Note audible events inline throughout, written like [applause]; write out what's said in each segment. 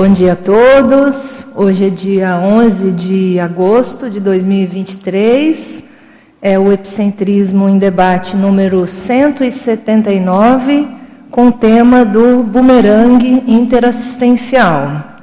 Bom dia a todos. Hoje é dia 11 de agosto de 2023. É o Epicentrismo em Debate número 179, com o tema do bumerangue interassistencial.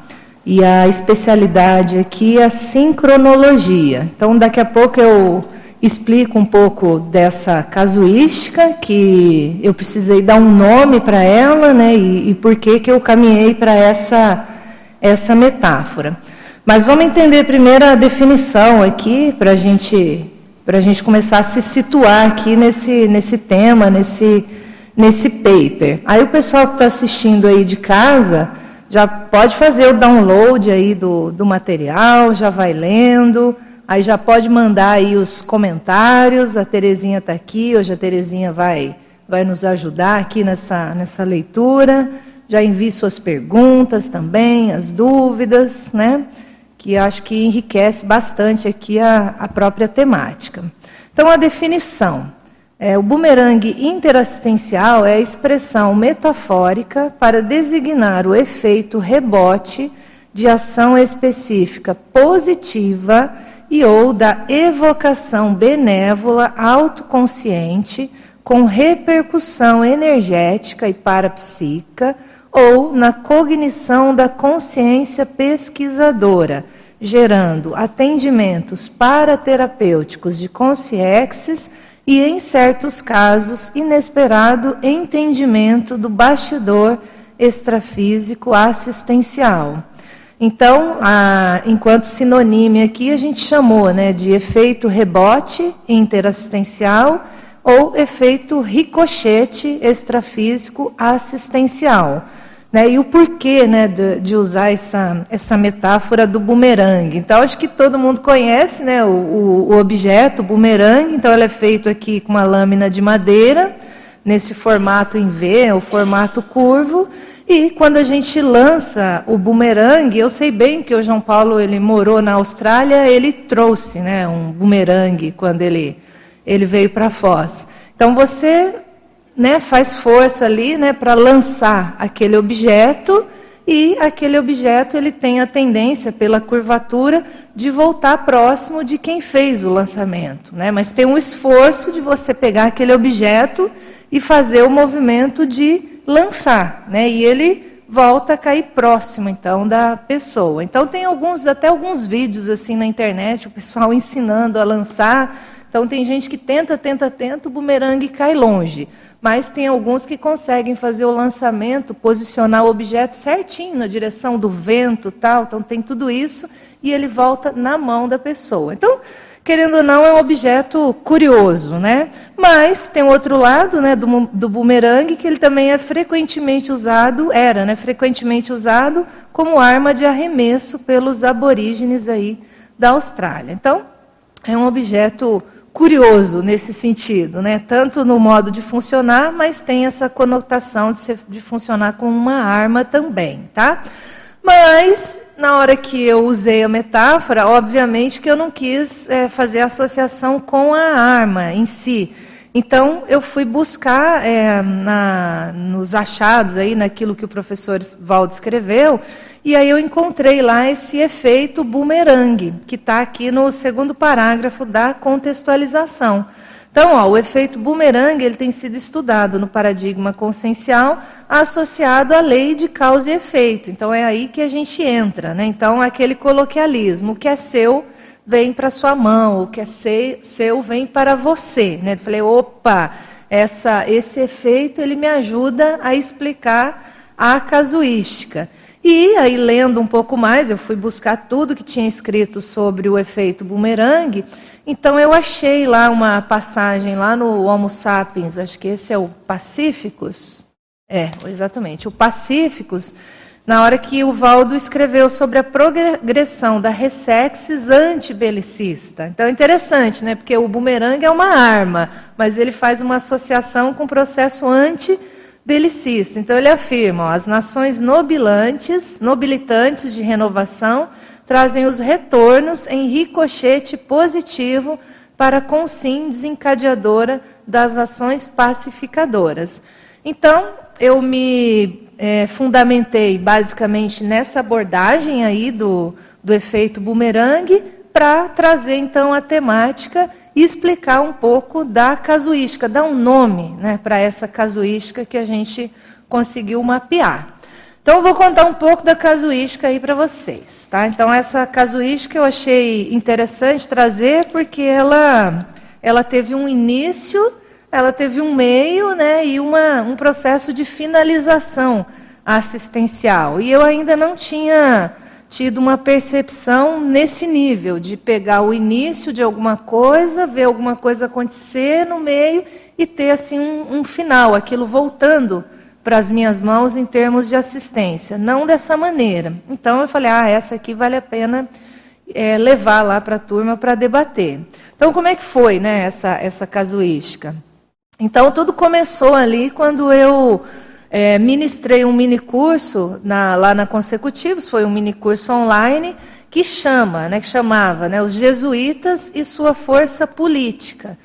E a especialidade aqui é a sincronologia. Então, daqui a pouco eu explico um pouco dessa casuística, que eu precisei dar um nome para ela, né, e, e por que, que eu caminhei para essa, essa metáfora. Mas vamos entender primeiro a definição aqui, para gente, a gente começar a se situar aqui nesse, nesse tema, nesse, nesse paper. Aí o pessoal que está assistindo aí de casa já pode fazer o download aí do, do material, já vai lendo, Aí já pode mandar aí os comentários. A Terezinha está aqui, hoje a Terezinha vai, vai nos ajudar aqui nessa, nessa leitura. Já envie suas perguntas também, as dúvidas, né? Que acho que enriquece bastante aqui a, a própria temática. Então, a definição. É, o bumerangue interassistencial é a expressão metafórica para designar o efeito rebote de ação específica positiva e ou da evocação benévola autoconsciente com repercussão energética e parapsíquica ou na cognição da consciência pesquisadora, gerando atendimentos paraterapêuticos de consciexes e, em certos casos, inesperado entendimento do bastidor extrafísico assistencial. Então, a, enquanto sinônimo aqui, a gente chamou né, de efeito rebote interassistencial ou efeito ricochete extrafísico assistencial. Né, e o porquê né, de, de, usar essa, essa metáfora do bumerangue. Então, acho que todo mundo conhece né, o, o, objeto, o bumerangue. Então, ele é feito aqui com uma lâmina de madeira, nesse formato em V, o formato curvo. E quando a gente lança o bumerangue, eu sei bem que o João Paulo ele morou na Austrália, ele trouxe, né, um bumerangue quando ele ele veio para Foz. Então você, né, faz força ali, né, para lançar aquele objeto e aquele objeto ele tem a tendência pela curvatura de voltar próximo de quem fez o lançamento, né? Mas tem um esforço de você pegar aquele objeto e fazer o movimento de lançar, né? E ele volta a cair próximo, então, da pessoa. Então, tem alguns, até alguns vídeos assim na internet, o pessoal [laughs] ensinando a lançar. Então, tem gente que tenta, tenta, tenta, o bumerangue cai longe. Mas tem alguns que conseguem fazer o lançamento, posicionar o objeto certinho na direção do vento, tal. Então, tem tudo isso e ele volta na mão da pessoa. Então, querendo ou não, é um objeto curioso, né? Mas tem outro lado, né, do, do bumerangue, que ele também é frequentemente usado, era, né, frequentemente usado como arma de arremesso pelos aborígenes aí da Austrália. Então, é um objeto curioso nesse sentido, né? Tanto no modo de funcionar, mas tem essa conotação de, ser, de funcionar como uma arma também, tá? Mas, na hora que eu usei a metáfora, obviamente que eu não quis é, fazer associação com a arma em si. Então, eu fui buscar é, na, nos achados, aí, naquilo que o professor Valdo escreveu, e aí eu encontrei lá esse efeito bumerangue, que está aqui no segundo parágrafo da contextualização. Então, ó, o efeito bumerangue ele tem sido estudado no paradigma consciencial associado à lei de causa e efeito. Então, é aí que a gente entra. Né? Então, aquele coloquialismo, o que é seu vem para sua mão, o que é seu vem para você. Né? Eu falei, opa, essa, esse efeito ele me ajuda a explicar a casuística. E aí, lendo um pouco mais, eu fui buscar tudo que tinha escrito sobre o efeito bumerangue, então eu achei lá uma passagem lá no Homo sapiens, acho que esse é o Pacíficos. É, exatamente, o Pacíficos, na hora que o Valdo escreveu sobre a progressão da ressexis antibelicista. Então é interessante, né? Porque o bumerangue é uma arma, mas ele faz uma associação com o processo antibelicista. Então ele afirma, ó, as nações nobilantes, nobilitantes de renovação trazem os retornos em ricochete positivo para a consim desencadeadora das ações pacificadoras. Então, eu me é, fundamentei basicamente nessa abordagem aí do, do efeito bumerangue para trazer então a temática e explicar um pouco da casuística, dar um nome né, para essa casuística que a gente conseguiu mapear. Então, eu vou contar um pouco da casuística aí para vocês. Tá? Então, essa casuística eu achei interessante trazer porque ela, ela teve um início, ela teve um meio né, e uma, um processo de finalização assistencial. E eu ainda não tinha tido uma percepção nesse nível, de pegar o início de alguma coisa, ver alguma coisa acontecer no meio e ter assim um, um final, aquilo voltando para as minhas mãos em termos de assistência. Não dessa maneira. Então eu falei, ah, essa aqui vale a pena é, levar lá para a turma para debater. Então como é que foi né, essa, essa casuística? Então tudo começou ali quando eu é, ministrei um mini curso na, lá na Consecutivos, foi um mini curso online que chama, né, que chamava né, os jesuítas e sua força política.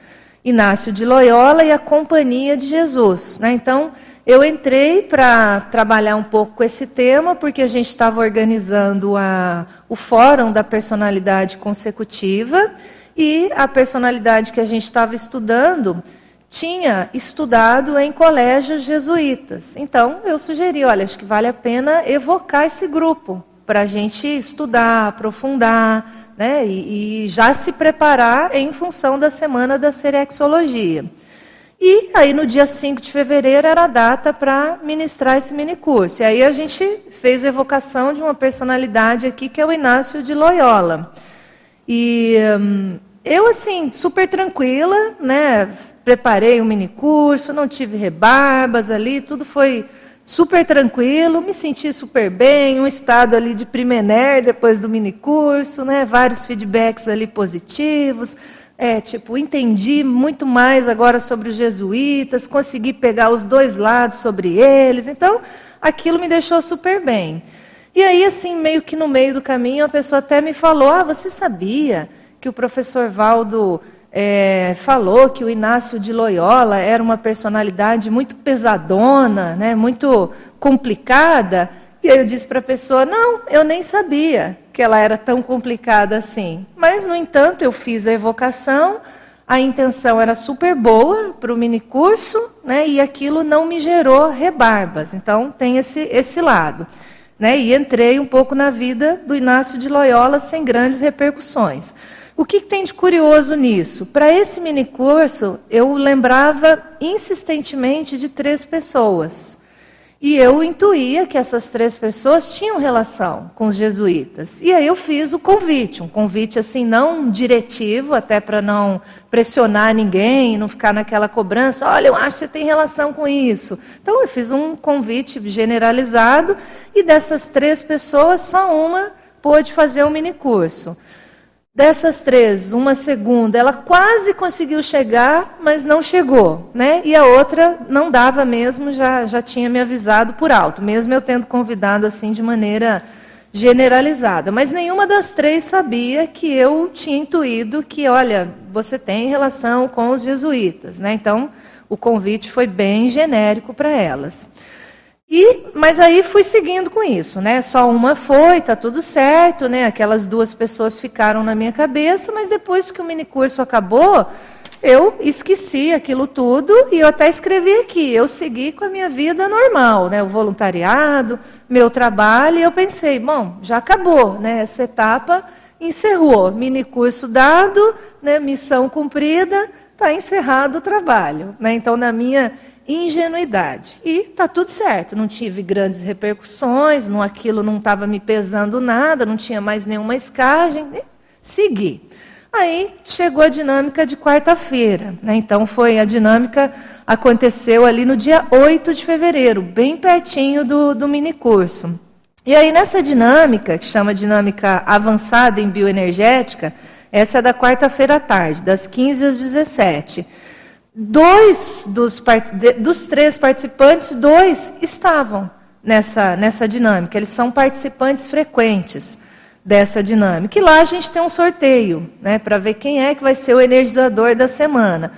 Inácio de Loyola e a Companhia de Jesus. Né? Então, eu entrei para trabalhar um pouco com esse tema, porque a gente estava organizando a, o Fórum da Personalidade Consecutiva, e a personalidade que a gente estava estudando tinha estudado em colégios jesuítas. Então, eu sugeri, olha, acho que vale a pena evocar esse grupo para a gente estudar, aprofundar, né, e, e, já se preparar em função da semana da serexologia. E aí, no dia 5 de fevereiro, era a data para ministrar esse minicurso. E aí a gente fez evocação de uma personalidade aqui, que é o Inácio de Loyola. E hum, eu, assim, super tranquila, né, preparei um mini curso, não tive rebarbas ali, tudo foi super tranquilo, me senti super bem, um estado ali de primener depois do mini curso, né? Vários feedbacks ali positivos. É, tipo, entendi muito mais agora sobre os jesuítas, consegui pegar os dois lados sobre eles. Então, aquilo me deixou super bem. E aí, assim, meio que no meio do caminho, a pessoa até me falou: "Ah, você sabia que o professor Valdo é, falou que o Inácio de Loyola era uma personalidade muito pesadona, né, muito complicada. E aí eu disse para a pessoa: não, eu nem sabia que ela era tão complicada assim. Mas, no entanto, eu fiz a evocação, a intenção era super boa para o minicurso, né, e aquilo não me gerou rebarbas. Então, tem esse, esse lado. Né, e entrei um pouco na vida do Inácio de Loyola sem grandes repercussões. O que, tem de curioso nisso? Para esse mini curso, eu lembrava insistentemente de três pessoas. E eu intuía que essas três pessoas tinham relação com os jesuítas. E aí eu fiz o convite, um convite assim não diretivo, até para não pressionar ninguém, não ficar naquela cobrança, olha, eu acho que você tem relação com isso. Então eu fiz um convite generalizado e dessas três pessoas, só uma pôde fazer o um mini curso. Dessas três, uma segunda, ela quase conseguiu chegar, mas não chegou, né? E a outra não dava mesmo, já, já tinha me avisado por alto, mesmo eu tendo convidado assim de maneira generalizada. Mas nenhuma das três sabia que eu tinha intuído que, olha, você tem relação com os jesuítas, né? Então, o convite foi bem genérico para elas. E, mas aí fui seguindo com isso, né? Só uma foi, tá tudo certo, né? Aquelas duas pessoas ficaram na minha cabeça, mas depois que o minicurso acabou, eu esqueci aquilo tudo e eu até escrevi aqui, eu segui com a minha vida normal, né? O voluntariado, meu trabalho, e eu pensei, bom, já acabou, né? Essa etapa encerrou, minicurso dado, né? Missão cumprida, está encerrado o trabalho, né? Então na minha ingenuidade. E está tudo certo, não tive grandes repercussões, não, aquilo não estava me pesando nada, não tinha mais nenhuma escagem, né? segui. Aí chegou a dinâmica de quarta-feira. Né? Então foi a dinâmica aconteceu ali no dia 8 de fevereiro, bem pertinho do, do minicurso. E aí nessa dinâmica, que chama dinâmica avançada em bioenergética, essa é da quarta-feira à tarde, das 15 às 17. Dois dos, dos três participantes, dois estavam nessa, nessa dinâmica. Eles são participantes frequentes dessa dinâmica. E lá a gente tem um sorteio, né, para ver quem é que vai ser o energizador da semana.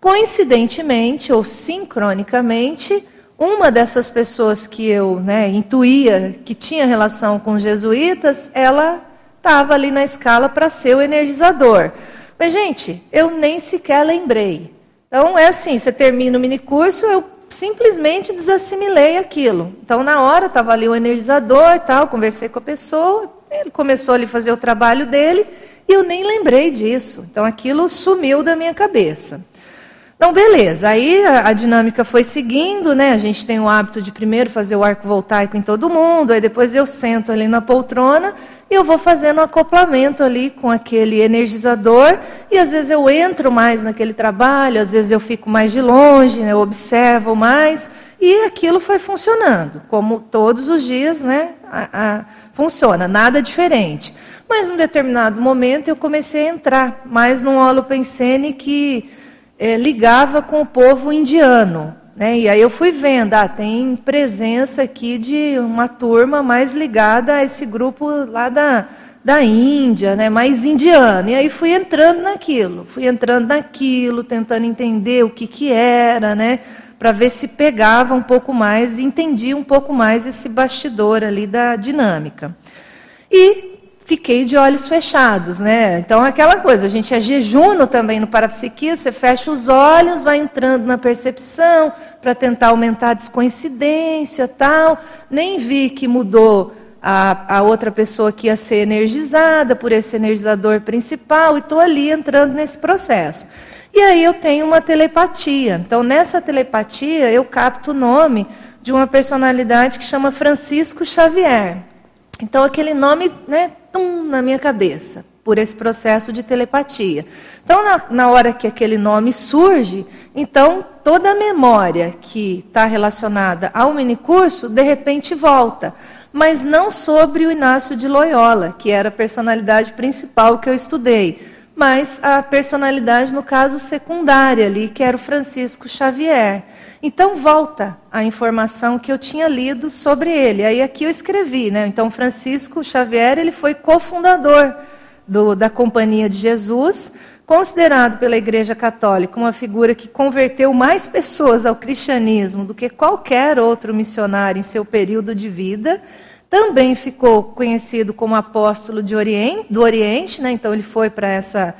Coincidentemente ou sincronicamente, uma dessas pessoas que eu né, intuía que tinha relação com jesuítas, ela estava ali na escala para ser o energizador. Mas, gente, eu nem sequer lembrei. Então, é assim: você termina o minicurso, eu simplesmente desassimilei aquilo. Então, na hora, estava ali o energizador e tal, conversei com a pessoa, ele começou ali a fazer o trabalho dele, e eu nem lembrei disso. Então, aquilo sumiu da minha cabeça. Então, beleza. Aí a, a, dinâmica foi seguindo, né? A gente tem o hábito de primeiro fazer o arco voltaico em todo mundo, aí depois eu sento ali na poltrona e eu vou fazendo acoplamento ali com aquele energizador, e às vezes eu entro mais naquele trabalho, às vezes eu fico mais de longe, né? eu observo mais, e aquilo foi funcionando, como todos os dias, né? A, a, funciona, nada diferente. Mas num determinado momento eu comecei a entrar mais num holopensene que é, ligava com o povo indiano. Né? E aí eu fui vendo, ah, tem presença aqui de uma turma mais ligada a esse grupo lá da, da Índia, né? mais indiano. E aí fui entrando naquilo, fui entrando naquilo, tentando entender o que, que era, né? para ver se pegava um pouco mais entendia um pouco mais esse bastidor ali da dinâmica. E fiquei de olhos fechados, né? Então, aquela coisa, a gente é jejuno também no parapsiquia, você fecha os olhos, vai entrando na percepção para tentar aumentar a descoincidência, tal. Nem vi que mudou a, a outra pessoa que ia ser energizada por esse energizador principal e estou ali entrando nesse processo. E aí eu tenho uma telepatia. Então, nessa telepatia, eu capto o nome de uma personalidade que chama Francisco Xavier. Então, aquele nome, né, tum, na minha cabeça, por esse processo de telepatia. Então, na, na hora que aquele nome surge, então toda a memória que está relacionada ao minicurso, de repente volta. Mas não sobre o Inácio de Loyola, que era a personalidade principal que eu estudei mas a personalidade, no caso, secundária ali, que era o Francisco Xavier. Então, volta a informação que eu tinha lido sobre ele. Aí aqui eu escrevi, né? Então, Francisco Xavier, ele foi cofundador do, da Companhia de Jesus, considerado pela Igreja Católica uma figura que converteu mais pessoas ao cristianismo do que qualquer outro missionário em seu período de vida, também ficou conhecido como apóstolo Oriente, do Oriente, né? então ele foi para essa,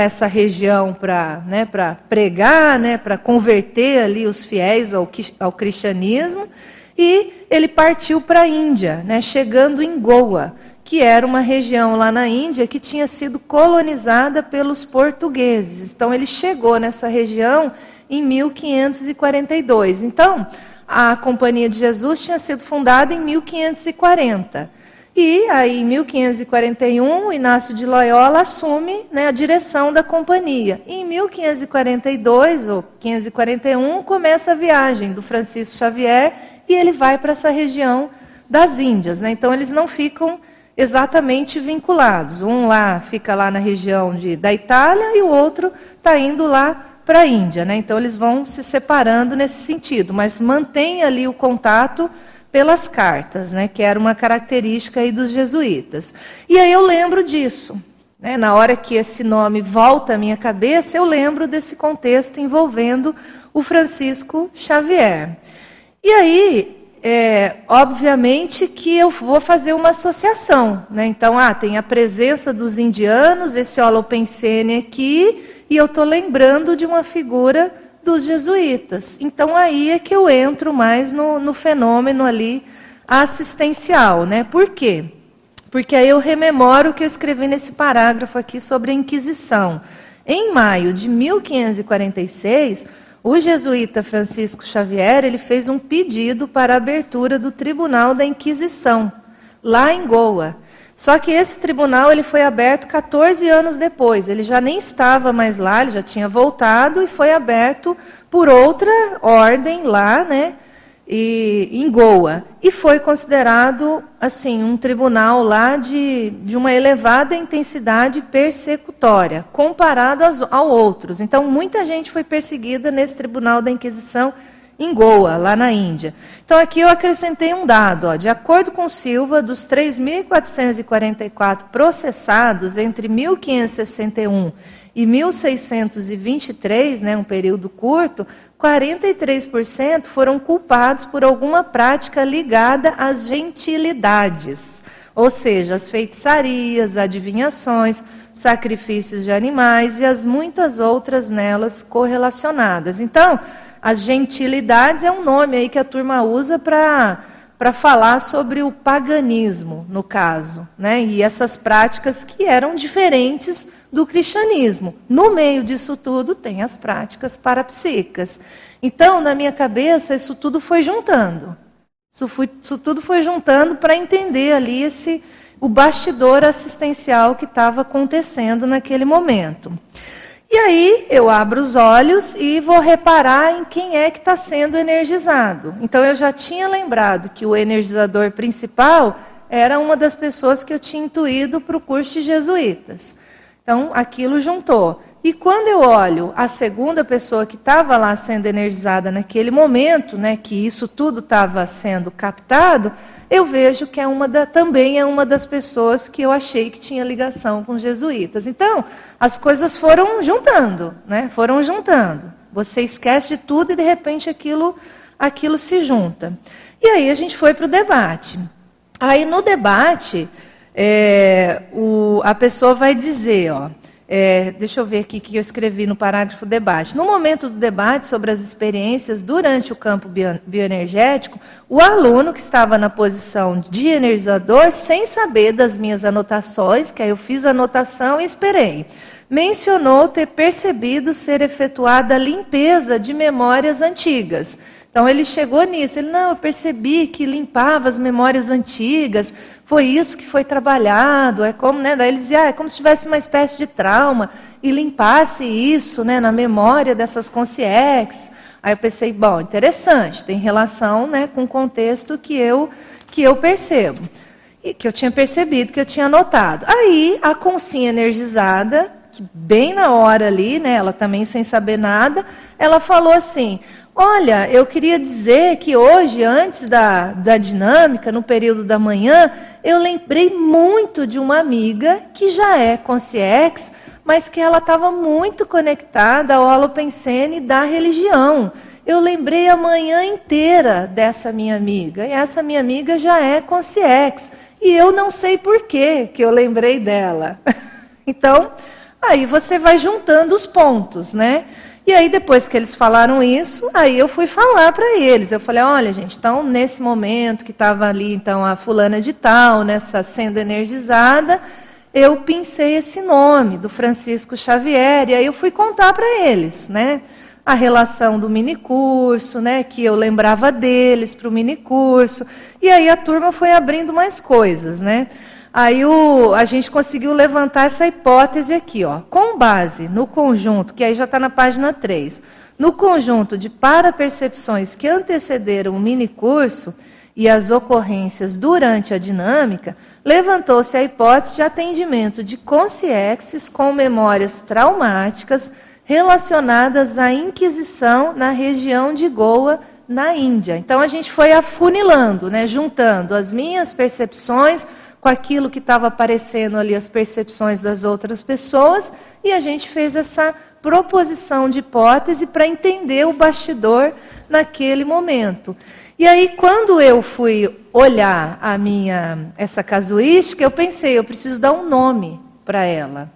essa região para né, pregar, né, para converter ali os fiéis ao, ao cristianismo, e ele partiu para a Índia, né, chegando em Goa, que era uma região lá na Índia que tinha sido colonizada pelos portugueses. Então ele chegou nessa região em 1542. Então, a Companhia de Jesus tinha sido fundada em 1540. E aí, em 1541, Inácio de Loyola assume né, a direção da companhia. E em 1542 ou 1541 começa a viagem do Francisco Xavier e ele vai para essa região das Índias. Né? Então, eles não ficam exatamente vinculados. Um lá fica lá na região de, da Itália e o outro está indo lá para a Índia. Né? Então, eles vão se separando nesse sentido, mas mantém ali o contato pelas cartas, né? que era uma característica aí dos jesuítas. E aí eu lembro disso. Né? Na hora que esse nome volta à minha cabeça, eu lembro desse contexto envolvendo o Francisco Xavier. E aí, é, obviamente que eu vou fazer uma associação. Né? Então, ah, tem a presença dos indianos, esse holopensene aqui, e eu estou lembrando de uma figura dos jesuítas. Então aí é que eu entro mais no, no fenômeno ali assistencial, né? Por quê? Porque aí eu rememoro o que eu escrevi nesse parágrafo aqui sobre a Inquisição. Em maio de 1546, o jesuíta Francisco Xavier ele fez um pedido para a abertura do Tribunal da Inquisição, lá em Goa. Só que esse tribunal ele foi aberto 14 anos depois. Ele já nem estava mais lá, ele já tinha voltado e foi aberto por outra ordem lá, né? E, em Goa. E foi considerado, assim, um tribunal lá de, de uma elevada intensidade persecutória, comparado aos, a outros. Então, muita gente foi perseguida nesse tribunal da Inquisição em Goa, lá na Índia. Então aqui eu acrescentei um dado, ó, de acordo com Silva, dos 3.444 processados entre 1561 e 1623, né, um período curto, 43% foram culpados por alguma prática ligada às gentilidades, ou seja, as feitiçarias, adivinhações, sacrifícios de animais e as muitas outras nelas correlacionadas. Então, as gentilidades é um nome aí que a turma usa para para falar sobre o paganismo, no caso, né? E essas práticas que eram diferentes do cristianismo. No meio disso tudo tem as práticas parapsíquicas. Então, na minha cabeça, isso tudo foi juntando. Isso, foi, isso tudo foi juntando para entender ali esse o bastidor assistencial que estava acontecendo naquele momento. E aí eu abro os olhos e vou reparar em quem é que está sendo energizado. Então eu já tinha lembrado que o energizador principal era uma das pessoas que eu tinha intuído para o curso de jesuítas. Então aquilo juntou. E quando eu olho a segunda pessoa que estava lá sendo energizada naquele momento, né, que isso tudo estava sendo captado, eu vejo que é uma da, também é uma das pessoas que eu achei que tinha ligação com os jesuítas. Então, as coisas foram juntando, né? Foram juntando. Você esquece de tudo e de repente aquilo, aquilo se junta. E aí a gente foi para o debate. Aí no debate, é, o, a pessoa vai dizer, ó, é, deixa eu ver aqui o que eu escrevi no parágrafo debate. No momento do debate sobre as experiências durante o campo bioenergético, o aluno que estava na posição de energizador, sem saber das minhas anotações, que aí eu fiz a anotação e esperei, mencionou ter percebido ser efetuada limpeza de memórias antigas então ele chegou nisso. Ele, não, eu percebi que limpava as memórias antigas, foi isso que foi trabalhado. É como, né? Daí ele dizia, ah, é como se tivesse uma espécie de trauma e limpasse isso né, na memória dessas consciências. Aí eu pensei, bom, interessante, tem relação né, com o contexto que eu, que eu percebo. E que eu tinha percebido, que eu tinha notado. Aí a consciência energizada, que bem na hora ali, né, ela também sem saber nada, ela falou assim: Olha, eu queria dizer que hoje, antes da, da dinâmica, no período da manhã, eu lembrei muito de uma amiga que já é consciex, mas que ela estava muito conectada ao holopensene da religião. Eu lembrei a manhã inteira dessa minha amiga, e essa minha amiga já é consciex, e eu não sei por que eu lembrei dela. [laughs] então, aí você vai juntando os pontos, né? E aí, depois que eles falaram isso, aí eu fui falar para eles. Eu falei, olha, gente, então, nesse momento que estava ali, então, a fulana de tal, nessa sendo energizada, eu pensei esse nome, do Francisco Xavier, e aí eu fui contar para eles, né? A relação do minicurso, né? Que eu lembrava deles para o minicurso. E aí a turma foi abrindo mais coisas, né? Aí o, a gente conseguiu levantar essa hipótese aqui, ó, com base no conjunto, que aí já está na página 3, no conjunto de parapercepções que antecederam o minicurso e as ocorrências durante a dinâmica, levantou-se a hipótese de atendimento de consciexes com memórias traumáticas relacionadas à Inquisição na região de Goa, na Índia. Então a gente foi afunilando, né, juntando as minhas percepções com aquilo que estava aparecendo ali, as percepções das outras pessoas, e a gente fez essa proposição de hipótese para entender o bastidor naquele momento. E aí, quando eu fui olhar a minha essa casuística, eu pensei, eu preciso dar um nome para ela.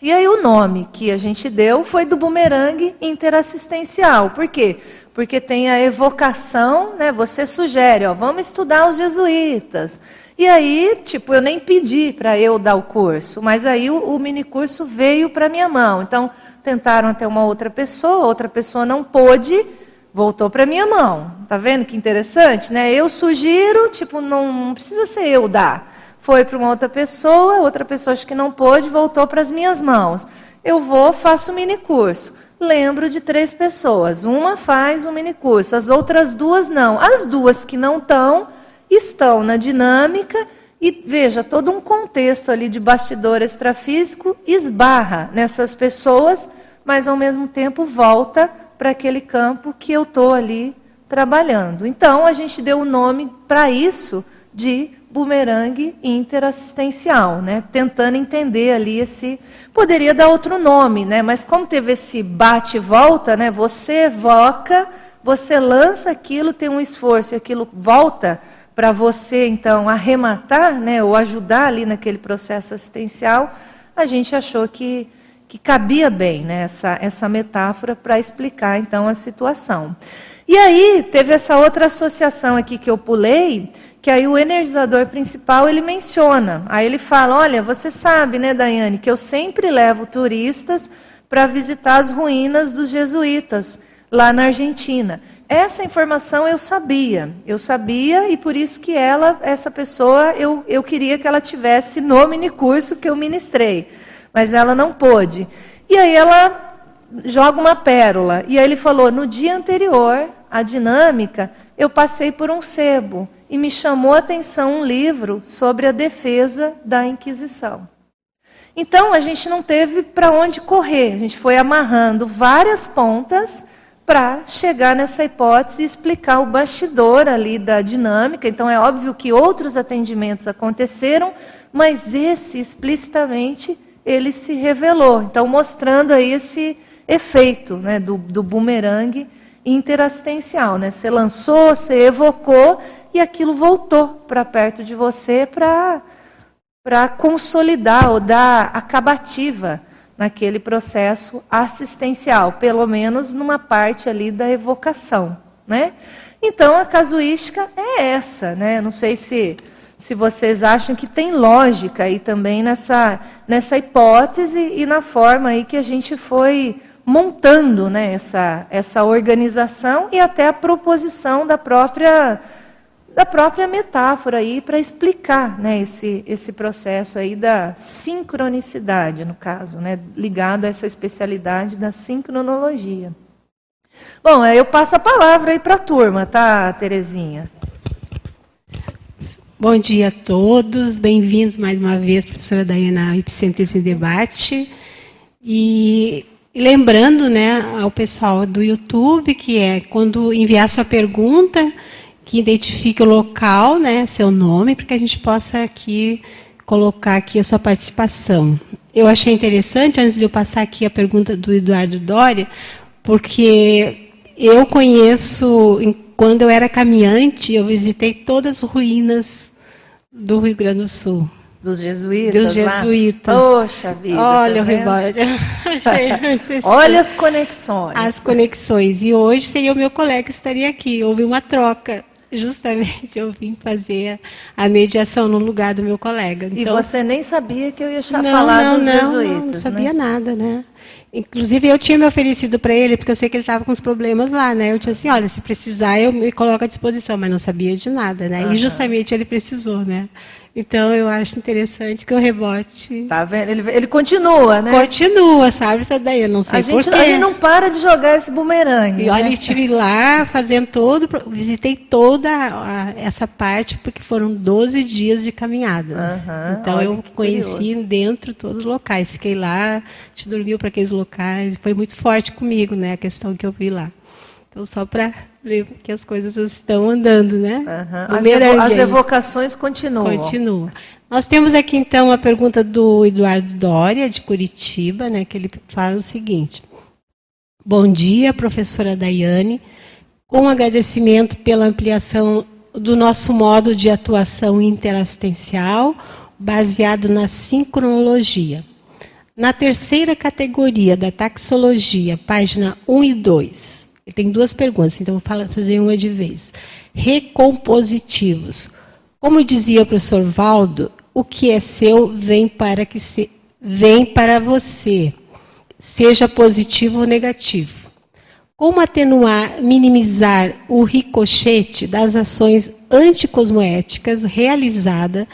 E aí o nome que a gente deu foi do bumerangue interassistencial. Por quê? Porque tem a evocação, né? Você sugere, ó, vamos estudar os jesuítas. E aí, tipo, eu nem pedi para eu dar o curso, mas aí o, o mini curso veio para minha mão. Então, tentaram até uma outra pessoa, outra pessoa não pôde, voltou para minha mão. Tá vendo que interessante, né? Eu sugiro, tipo, não, não precisa ser eu dar. Foi para uma outra pessoa, outra pessoa acho que não pôde, voltou para as minhas mãos. Eu vou, faço o mini curso. Lembro de três pessoas. Uma faz o mini curso, as outras duas não. As duas que não estão, estão na dinâmica e veja, todo um contexto ali de bastidor extrafísico esbarra nessas pessoas, mas ao mesmo tempo volta para aquele campo que eu estou ali trabalhando. Então, a gente deu o nome para isso de bumerangue interassistencial, né? Tentando entender ali esse poderia dar outro nome, né? Mas como teve esse bate e volta, né? Você evoca, você lança aquilo, tem um esforço e aquilo volta para você então arrematar, né? Ou ajudar ali naquele processo assistencial. A gente achou que que cabia bem né, essa, essa metáfora para explicar então a situação. E aí teve essa outra associação aqui que eu pulei, que aí o energizador principal ele menciona. Aí ele fala: olha, você sabe, né, Daiane, que eu sempre levo turistas para visitar as ruínas dos jesuítas lá na Argentina. Essa informação eu sabia, eu sabia e por isso que ela, essa pessoa, eu, eu queria que ela tivesse no minicurso que eu ministrei mas ela não pôde. E aí ela joga uma pérola. E aí ele falou: no dia anterior, a dinâmica, eu passei por um sebo e me chamou a atenção um livro sobre a defesa da Inquisição. Então a gente não teve para onde correr, a gente foi amarrando várias pontas para chegar nessa hipótese e explicar o bastidor ali da dinâmica. Então é óbvio que outros atendimentos aconteceram, mas esse explicitamente ele se revelou. Então, mostrando aí esse efeito né, do, do bumerangue interassistencial. Né? Você lançou, você evocou e aquilo voltou para perto de você para consolidar ou dar acabativa naquele processo assistencial, pelo menos numa parte ali da evocação. Né? Então, a casuística é essa. Né? Não sei se se vocês acham que tem lógica aí também nessa, nessa hipótese e na forma aí que a gente foi montando né, essa, essa organização e até a proposição da própria, da própria metáfora aí para explicar né, esse, esse processo aí da sincronicidade, no caso, né, ligado a essa especialidade da sincronologia. Bom, eu passo a palavra aí para a turma, tá, Terezinha? Bom dia a todos, bem-vindos mais uma vez, professora Daiana Epicentrismo em Debate. E, lembrando né, ao pessoal do YouTube que é quando enviar sua pergunta, que identifique o local, né, seu nome, para que a gente possa aqui colocar aqui a sua participação. Eu achei interessante, antes de eu passar aqui a pergunta do Eduardo Doria, porque eu conheço quando eu era caminhante, eu visitei todas as ruínas do Rio Grande do Sul. Dos jesuítas? Dos jesuítas. Poxa vida. Olha tá o rebote. [laughs] [laughs] Olha as conexões. As conexões. E hoje seria o meu colega que estaria aqui. Houve uma troca. Justamente eu vim fazer a mediação no lugar do meu colega. Então, e você nem sabia que eu ia não, falar não, dos não, jesuítas. Não, não sabia né? nada, né? Inclusive, eu tinha me oferecido para ele, porque eu sei que ele estava com os problemas lá, né? Eu tinha assim, olha, se precisar, eu me coloco à disposição, mas não sabia de nada, né? Uhum. E justamente ele precisou, né? Então eu acho interessante que o rebote. Tá vendo? Ele, ele continua, né? Continua, sabe? Isso daí, eu não sei a gente, A gente não para de jogar esse bumerangue. E olha, né? estive lá fazendo todo, visitei toda a, essa parte, porque foram 12 dias de caminhada. Uhum, então eu conheci curioso. dentro todos os locais. Fiquei lá, a gente dormiu para aqueles locais. Foi muito forte comigo, né? A questão que eu vi lá. Então, só para ver que as coisas estão andando, né? Uhum. As, evo as, evocações continuam. Continua. Nós temos aqui, então, a pergunta do Eduardo Dória, de Curitiba, né, que ele fala o seguinte. Bom dia, professora Daiane. Com agradecimento pela ampliação do nosso modo de atuação interassistencial, baseado na sincronologia. Na terceira categoria da taxologia, página 1 e 2, ele tem duas perguntas, então vou fazer uma de vez. Recompositivos. Como dizia o professor Valdo, o que é seu vem para que se, vem para você, seja positivo ou negativo. Como atenuar, minimizar o ricochete das ações anticosmoéticas realizada,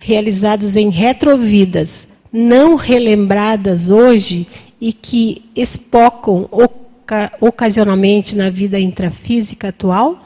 realizadas em retrovidas, não relembradas hoje e que espocam o ocasionalmente na vida intrafísica atual?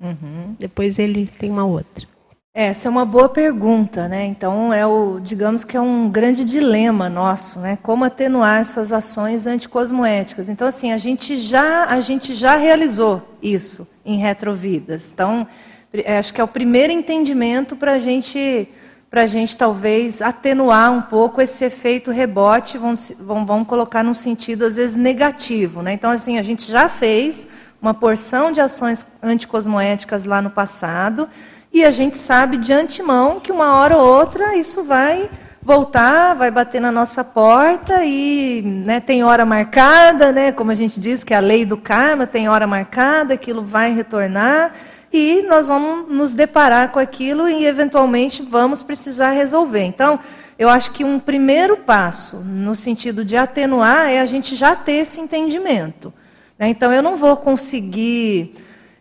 Uhum. Depois ele tem uma outra. Essa é uma boa pergunta, né? Então é o, digamos que é um grande dilema nosso, né? Como atenuar essas ações anticosmoéticas. Então assim, a gente já a gente já realizou isso em retrovidas. Então é, acho que é o primeiro entendimento para a gente para a gente talvez atenuar um pouco esse efeito rebote, vamos, vamos, colocar num sentido às vezes negativo. Né? Então, assim, a gente já fez uma porção de ações anticosmoéticas lá no passado, e a gente sabe de antemão que uma hora ou outra isso vai voltar, vai bater na nossa porta e né, tem hora marcada, né, como a gente diz que é a lei do karma tem hora marcada, aquilo vai retornar e nós vamos nos deparar com aquilo e eventualmente vamos precisar resolver. Então, eu acho que um primeiro passo no sentido de atenuar é a gente já ter esse entendimento. Né? Então, eu não vou conseguir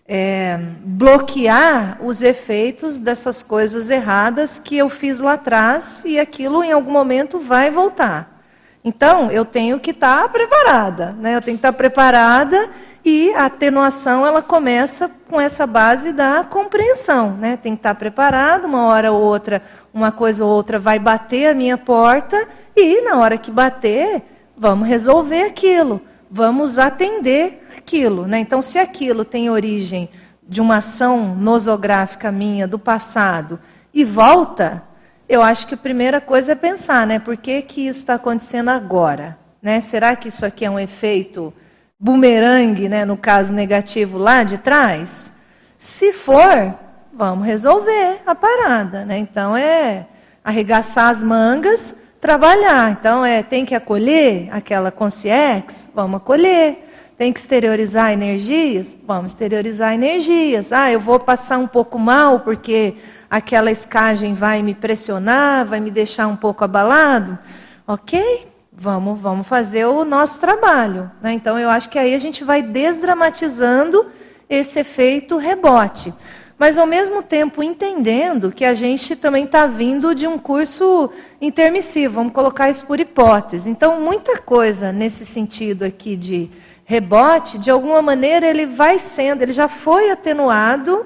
é, bloquear os efeitos dessas coisas erradas que eu fiz lá atrás e aquilo em algum momento vai voltar. Então, eu tenho que estar tá preparada, né? Eu tenho que estar tá preparada e a atenuação ela começa com essa base da compreensão, né? Tem que estar tá preparado, uma hora ou outra, uma coisa ou outra vai bater a minha porta e na hora que bater, vamos resolver aquilo, vamos atender aquilo, né? Então, se aquilo tem origem de uma ação nosográfica minha do passado e volta, eu acho que a primeira coisa é pensar, né? Por que, que isso está acontecendo agora? Né? Será que isso aqui é um efeito bumerangue, né? no caso negativo lá de trás? Se for, vamos resolver a parada. Né? Então é arregaçar as mangas, trabalhar. Então é tem que acolher aquela consciência, vamos acolher. Tem que exteriorizar energias? Vamos exteriorizar energias. Ah, eu vou passar um pouco mal porque aquela escagem vai me pressionar, vai me deixar um pouco abalado. Ok, vamos, vamos fazer o nosso trabalho. Né? Então, eu acho que aí a gente vai desdramatizando esse efeito rebote. Mas, ao mesmo tempo, entendendo que a gente também está vindo de um curso intermissivo, vamos colocar isso por hipótese. Então, muita coisa nesse sentido aqui de rebote, de alguma maneira ele vai sendo, ele já foi atenuado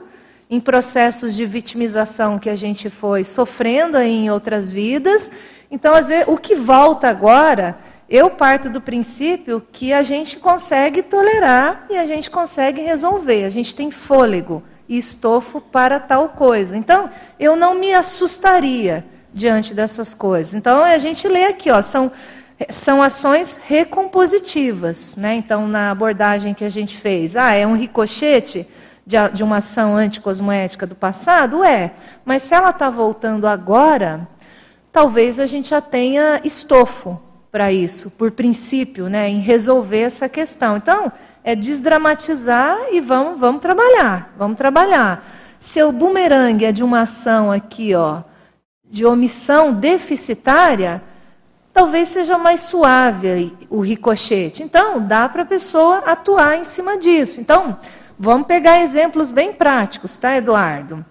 em processos de vitimização que a gente foi sofrendo em outras vidas. Então, às vezes, o que volta agora, eu parto do princípio que a gente consegue tolerar e a gente consegue resolver. A gente tem fôlego e estofo para tal coisa. Então, eu não me assustaria diante dessas coisas. Então, a gente lê aqui, ó, são são ações recompositivas. Né? Então, na abordagem que a gente fez, ah, é um ricochete de, de uma ação anticosmoética do passado? É. Mas se ela está voltando agora, talvez a gente já tenha estofo para isso, por princípio, né, em resolver essa questão. Então, é desdramatizar e vamos, vamos trabalhar, vamos trabalhar. Se o bumerangue é de uma ação aqui, ó, de omissão deficitária, talvez seja mais suave o ricochete. Então, dá para a pessoa atuar em cima disso. Então, vamos pegar exemplos bem práticos, tá, Eduardo?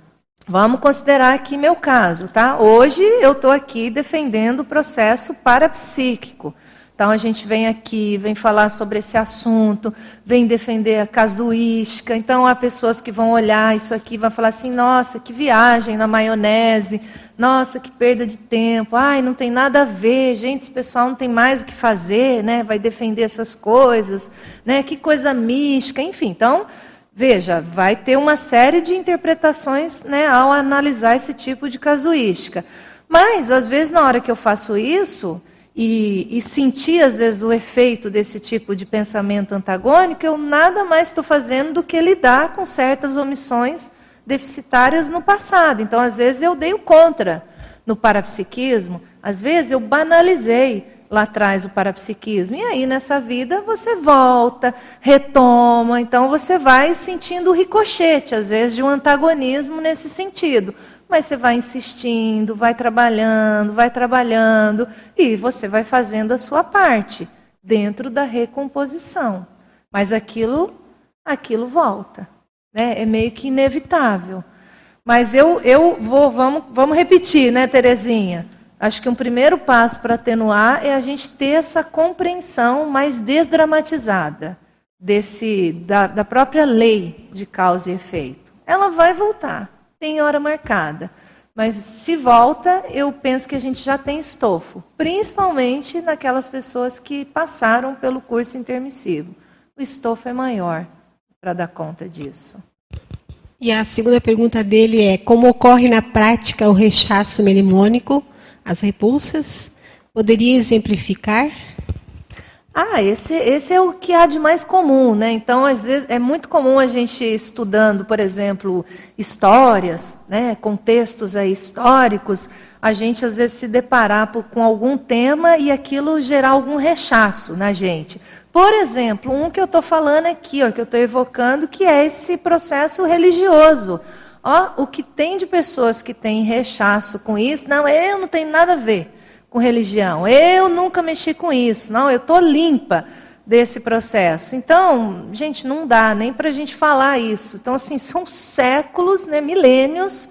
Vamos considerar aqui meu caso, tá? Hoje eu estou aqui defendendo o processo parapsíquico. Então a gente vem aqui, vem falar sobre esse assunto, vem defender a casuística. Então há pessoas que vão olhar isso aqui vão falar assim: nossa, que viagem na maionese, nossa, que perda de tempo, ai, não tem nada a ver, gente, esse pessoal não tem mais o que fazer, né? Vai defender essas coisas, né? Que coisa mística, enfim. Então, veja, vai ter uma série de interpretações né, ao analisar esse tipo de casuística. Mas, às vezes, na hora que eu faço isso, e, e sentir, às vezes, o efeito desse tipo de pensamento antagônico, eu nada mais estou fazendo do que lidar com certas omissões deficitárias no passado. Então, às vezes, eu dei o contra no parapsiquismo, às vezes, eu banalizei lá atrás o parapsiquismo. E aí, nessa vida, você volta, retoma, então você vai sentindo o ricochete, às vezes, de um antagonismo nesse sentido. Mas você vai insistindo, vai trabalhando, vai trabalhando e você vai fazendo a sua parte dentro da recomposição. Mas aquilo, aquilo volta, né? É meio que inevitável. Mas eu, eu vou, vamos, vamos repetir, né, Terezinha? Acho que um primeiro passo para atenuar é a gente ter essa compreensão mais desdramatizada desse da, da própria lei de causa e efeito. Ela vai voltar tem hora marcada. Mas se volta, eu penso que a gente já tem estofo, principalmente naquelas pessoas que passaram pelo curso intermissivo. O estofo é maior para dar conta disso. E a segunda pergunta dele é: como ocorre na prática o rechaço melimônico, as repulsas? Poderia exemplificar? Ah, esse, esse é o que há de mais comum, né? Então, às vezes, é muito comum a gente estudando, por exemplo, histórias, né, contextos aí históricos, a gente às vezes se deparar por, com algum tema e aquilo gerar algum rechaço na gente. Por exemplo, um que eu estou falando aqui, ó, que eu estou evocando, que é esse processo religioso. Ó, o que tem de pessoas que têm rechaço com isso, não, eu não tenho nada a ver com religião. Eu nunca mexi com isso. Não, eu estou limpa desse processo. Então, gente, não dá nem para a gente falar isso. Então, assim, são séculos, né, milênios,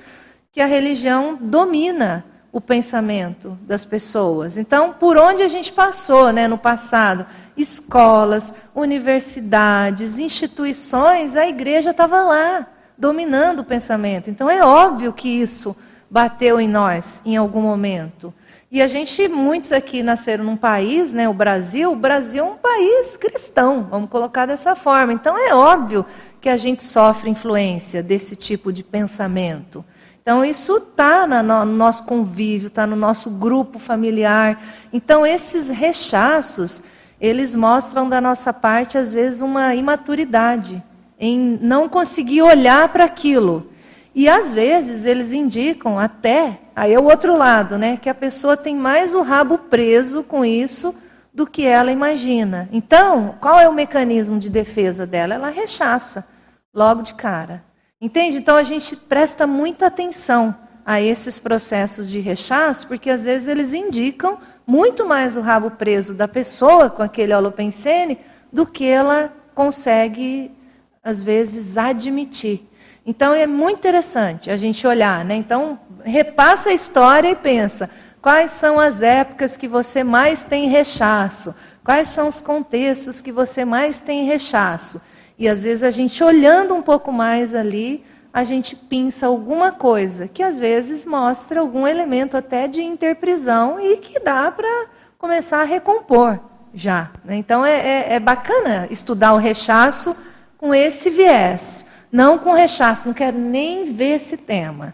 que a religião domina o pensamento das pessoas. Então, por onde a gente passou né, no passado? Escolas, universidades, instituições, a igreja estava lá, dominando o pensamento. Então, é óbvio que isso bateu em nós em algum momento. E a gente, muitos aqui nasceram num país, né, o Brasil, o Brasil é um país cristão, vamos colocar dessa forma. Então é óbvio que a gente sofre influência desse tipo de pensamento. Então isso está no nosso convívio, está no nosso grupo familiar. Então esses rechaços, eles mostram da nossa parte, às vezes, uma imaturidade em não conseguir olhar para aquilo. E às vezes eles indicam até Aí é o outro lado, né? Que a pessoa tem mais o rabo preso com isso do que ela imagina. Então, qual é o mecanismo de defesa dela? Ela rechaça logo de cara. Entende? Então a gente presta muita atenção a esses processos de rechaço, porque às vezes eles indicam muito mais o rabo preso da pessoa com aquele holopensene do que ela consegue, às vezes, admitir. Então é muito interessante a gente olhar, né? Então repassa a história e pensa: quais são as épocas que você mais tem rechaço? Quais são os contextos que você mais tem rechaço? E às vezes a gente olhando um pouco mais ali, a gente pinça alguma coisa que às vezes mostra algum elemento até de interprisão e que dá para começar a recompor já. Né? Então é, é, é bacana estudar o rechaço com esse viés. Não com rechaço, não quero nem ver esse tema.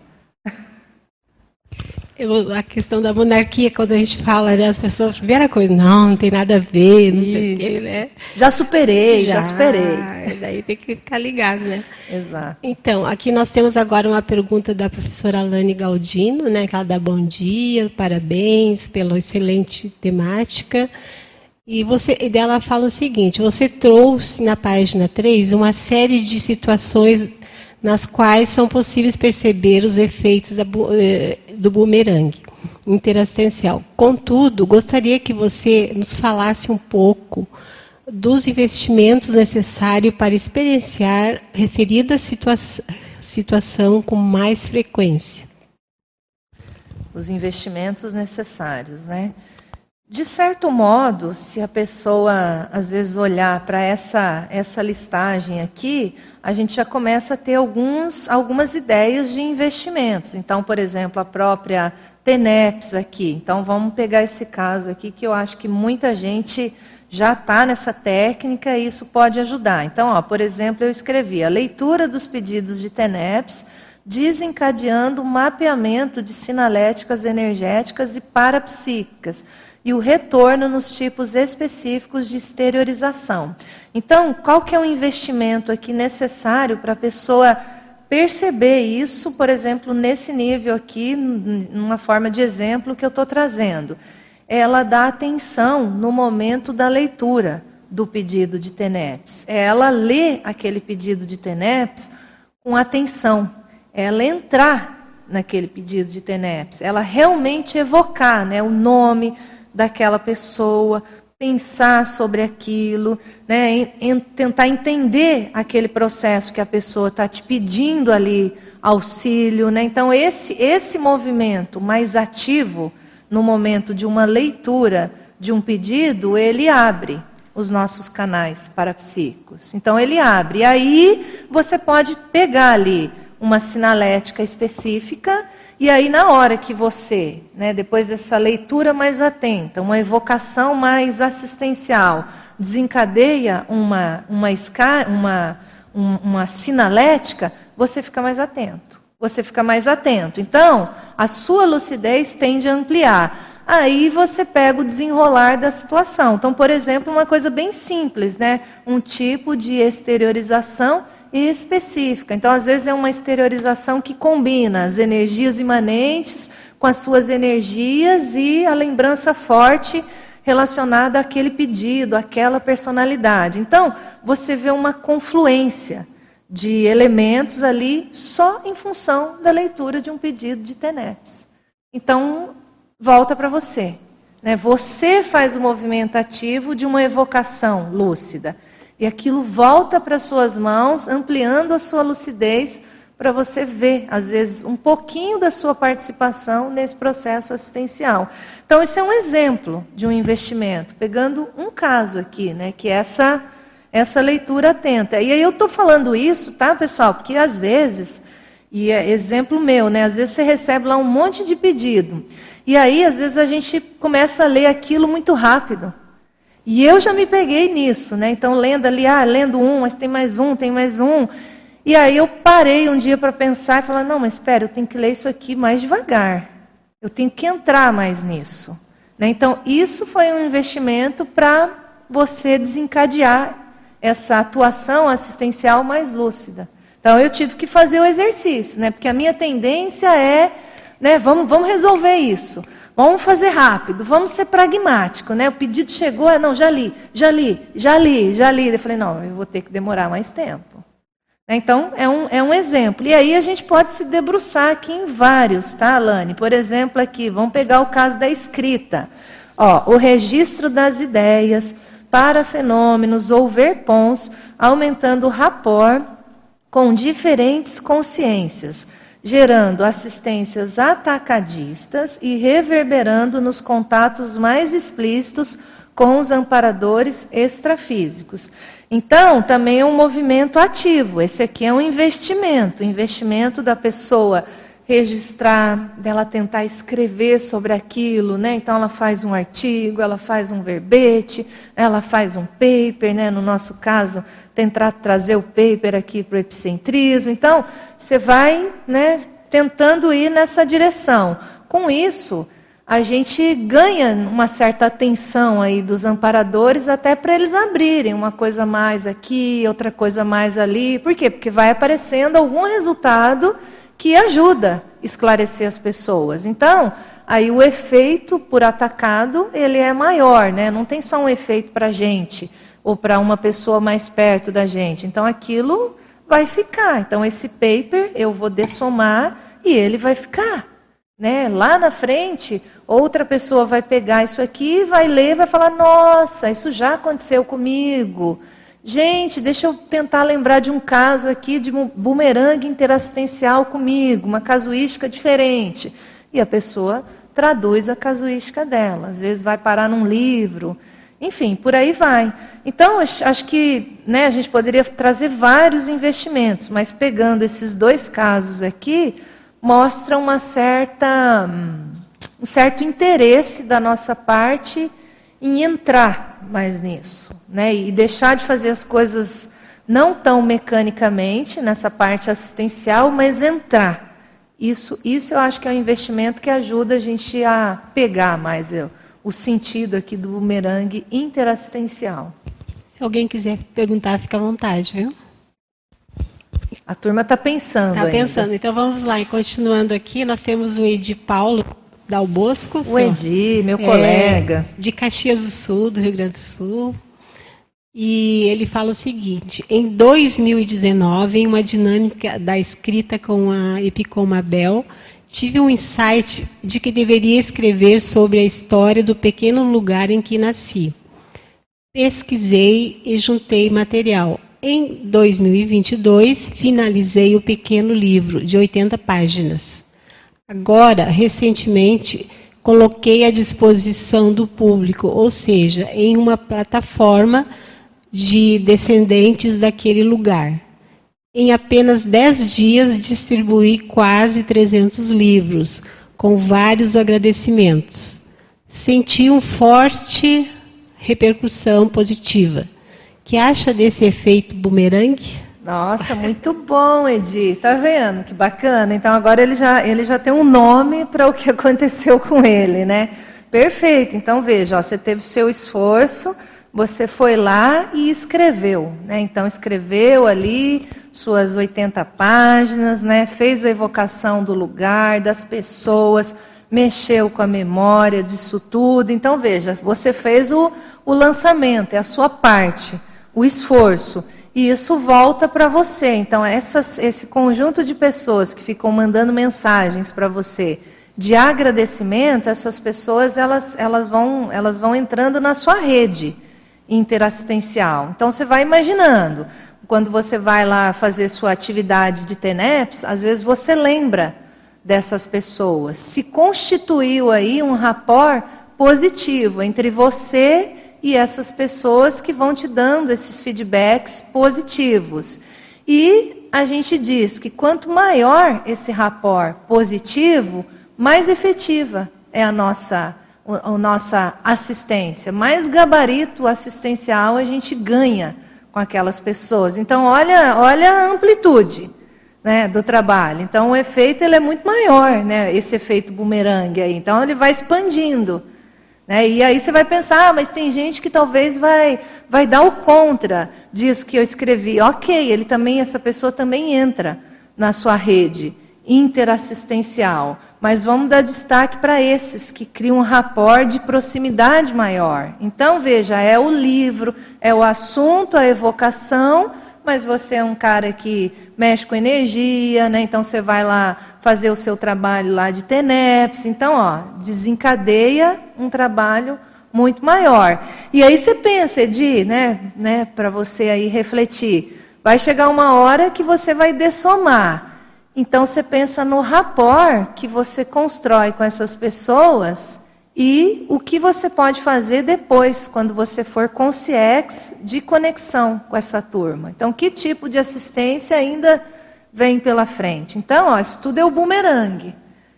Eu, a questão da monarquia, quando a gente fala, né, as pessoas, a primeira coisa, não, não tem nada a ver, não Isso. sei o quê, né? Já superei, já, já superei. Daí tem que ficar ligado, né? Exato. Então, aqui nós temos agora uma pergunta da professora Alane Galdino, né, que ela dá bom dia, parabéns pela excelente temática. E você, dela fala o seguinte: você trouxe na página 3 uma série de situações nas quais são possíveis perceber os efeitos eh, do bumerangue interassistencial. Contudo, gostaria que você nos falasse um pouco dos investimentos necessários para experienciar referida situa situação com mais frequência. Os investimentos necessários, né? De certo modo, se a pessoa às vezes olhar para essa, essa listagem aqui, a gente já começa a ter alguns, algumas ideias de investimentos. Então, por exemplo, a própria TENEPS aqui. Então, vamos pegar esse caso aqui que eu acho que muita gente já está nessa técnica e isso pode ajudar. Então, ó, por exemplo, eu escrevi a leitura dos pedidos de TENEPS desencadeando o mapeamento de sinaléticas energéticas e parapsíquicas e o retorno nos tipos específicos de exteriorização. Então, qual que é o investimento aqui necessário para a pessoa perceber isso, por exemplo, nesse nível aqui, numa forma de exemplo que eu estou trazendo? Ela dá atenção no momento da leitura do pedido de TENEPS. Ela lê aquele pedido de TENEPS com atenção. Ela entrar naquele pedido de TENEPS. Ela realmente evocar né, o nome, daquela pessoa, pensar sobre aquilo, né, em, em tentar entender aquele processo que a pessoa está te pedindo ali auxílio. Né? Então, esse, esse movimento mais ativo no momento de uma leitura de um pedido, ele abre os nossos canais parapsíquicos. Então, ele abre. E aí, você pode pegar ali uma sinalética específica e aí, na hora que você, né, depois dessa leitura mais atenta, uma evocação mais assistencial, desencadeia uma, uma, uma, uma sinalética, você fica mais atento. Você fica mais atento. Então, a sua lucidez tende a ampliar. Aí você pega o desenrolar da situação. Então, por exemplo, uma coisa bem simples, né? Um tipo de exteriorização específica. Então, às vezes é uma exteriorização que combina as energias imanentes com as suas energias e a lembrança forte relacionada àquele pedido, àquela personalidade. Então, você vê uma confluência de elementos ali só em função da leitura de um pedido de TENEPS. Então, volta para você. Né? Você faz o movimento ativo de uma evocação lúcida. E aquilo volta para suas mãos, ampliando a sua lucidez para você ver, às vezes, um pouquinho da sua participação nesse processo assistencial. Então, isso é um exemplo de um investimento, pegando um caso aqui, né, que é essa, essa leitura atenta. E aí eu estou falando isso, tá, pessoal? Porque às vezes, e é exemplo meu, né, às vezes você recebe lá um monte de pedido. E aí, às vezes, a gente começa a ler aquilo muito rápido. E eu já me peguei nisso, né? Então, lendo ali, ah, lendo um, mas tem mais um, tem mais um. E aí eu parei um dia para pensar e falar: não, mas espera, eu tenho que ler isso aqui mais devagar. Eu tenho que entrar mais nisso. Né? Então, isso foi um investimento para você desencadear essa atuação assistencial mais lúcida. Então, eu tive que fazer o exercício, né? porque a minha tendência é: né, vamos, vamos resolver isso. Vamos fazer rápido, vamos ser pragmático, né? O pedido chegou, não, já li, já li, já li, já li. Eu falei, não, eu vou ter que demorar mais tempo. Então, é um, é um exemplo. E aí a gente pode se debruçar aqui em vários, tá, Alane? Por exemplo, aqui, vamos pegar o caso da escrita. Ó, o registro das ideias para fenômenos ou verpons, aumentando o rapport com diferentes consciências, gerando assistências atacadistas e reverberando nos contatos mais explícitos com os amparadores extrafísicos. Então, também é um movimento ativo. Esse aqui é um investimento, investimento da pessoa registrar, dela tentar escrever sobre aquilo, né? Então ela faz um artigo, ela faz um verbete, ela faz um paper, né? No nosso caso, tentar trazer o paper aqui para o epicentrismo. Então, você vai, né, tentando ir nessa direção. Com isso, a gente ganha uma certa atenção aí dos amparadores até para eles abrirem uma coisa mais aqui, outra coisa mais ali. Por quê? Porque vai aparecendo algum resultado que ajuda a esclarecer as pessoas. Então, aí o efeito por atacado, ele é maior, né? Não tem só um efeito para a gente ou para uma pessoa mais perto da gente. Então, aquilo vai ficar. Então, esse paper eu vou dessomar e ele vai ficar. Né? Lá na frente, outra pessoa vai pegar isso aqui, vai ler, vai falar: Nossa, isso já aconteceu comigo. Gente, deixa eu tentar lembrar de um caso aqui de um bumerangue interassistencial comigo, uma casuística diferente. E a pessoa traduz a casuística dela. Às vezes vai parar num livro, enfim, por aí vai. Então, acho que né, a gente poderia trazer vários investimentos, mas pegando esses dois casos aqui, mostra uma certa, um certo interesse da nossa parte em entrar mais nisso, né? E deixar de fazer as coisas não tão mecanicamente nessa parte assistencial, mas entrar. Isso, isso eu acho que é um investimento que ajuda a gente a pegar mais eu, o sentido aqui do bumerangue interassistencial. Se alguém quiser perguntar, fica à vontade, viu? A turma está pensando. Está pensando. Então vamos lá. E continuando aqui, nós temos o Edi Paulo Dal Bosco. O Edi, meu é, colega. De Caxias do Sul, do Rio Grande do Sul. E ele fala o seguinte: em 2019, em uma dinâmica da escrita com a Epicoma Bell, tive um insight de que deveria escrever sobre a história do pequeno lugar em que nasci. Pesquisei e juntei material. Em 2022, finalizei o pequeno livro de 80 páginas. Agora, recentemente, coloquei à disposição do público, ou seja, em uma plataforma de descendentes daquele lugar. Em apenas 10 dias, distribuí quase 300 livros, com vários agradecimentos. Senti uma forte repercussão positiva que acha desse efeito bumerangue? Nossa, muito bom, Edi. Tá vendo? Que bacana. Então agora ele já, ele já tem um nome para o que [laughs] aconteceu com ele, né? Perfeito. Então veja, ó, você teve o seu esforço, você foi lá e escreveu, né? Então escreveu ali suas 80 páginas, né? Fez a evocação do lugar, das pessoas, mexeu com a memória disso tudo. Então veja, você fez o, o lançamento, é a sua parte, o esforço. E isso volta para você. Então, essas, esse conjunto de pessoas que ficam mandando mensagens para você de agradecimento, essas pessoas elas, elas, vão, elas vão entrando na sua rede interassistencial. Então, você vai imaginando. Quando você vai lá fazer sua atividade de TENEPS, às vezes você lembra dessas pessoas. Se constituiu aí um rapport positivo entre você e essas pessoas que vão te dando esses feedbacks positivos. E a gente diz que quanto maior esse rapport positivo, mais efetiva é a nossa, a, nossa assistência, mais gabarito assistencial a gente ganha com aquelas pessoas. Então, olha, olha a amplitude né, do trabalho. Então, o efeito ele é muito maior, né, esse efeito bumerangue aí. Então, ele vai expandindo. Né? E aí você vai pensar, ah, mas tem gente que talvez vai, vai dar o contra disso que eu escrevi. Ok, ele também, essa pessoa também entra na sua rede interassistencial. Mas vamos dar destaque para esses que criam um rapport de proximidade maior. Então, veja, é o livro, é o assunto, a evocação, mas você é um cara que mexe com energia, né? Então você vai lá fazer o seu trabalho lá de TENEPS. Então, ó, desencadeia um trabalho muito maior. E aí você pensa, Edi, né, né, para você aí refletir. Vai chegar uma hora que você vai dessomar. Então você pensa no rapport que você constrói com essas pessoas e o que você pode fazer depois, quando você for consciex de conexão com essa turma. Então, que tipo de assistência ainda vem pela frente? Então, ó, isso tudo é o bumerangue.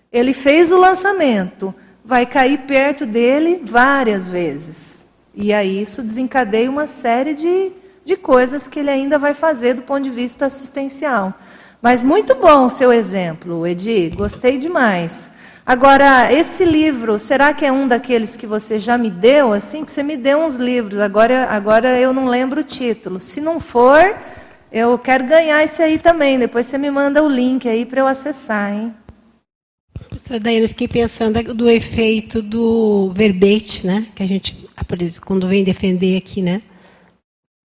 Ele fez o lançamento, vai cair perto dele várias vezes. E aí isso desencadeia uma série de, de coisas que ele ainda vai fazer do ponto de vista assistencial. Mas muito bom o seu exemplo, Edi, gostei demais. Agora, esse livro, será que é um daqueles que você já me deu? Assim, que você me deu uns livros, agora, agora eu não lembro o título. Se não for, eu quero ganhar esse aí também. Depois você me manda o link aí para eu acessar, hein? Professora Daiane, eu fiquei pensando do efeito do verbete, né? Que a gente, quando vem defender aqui, né?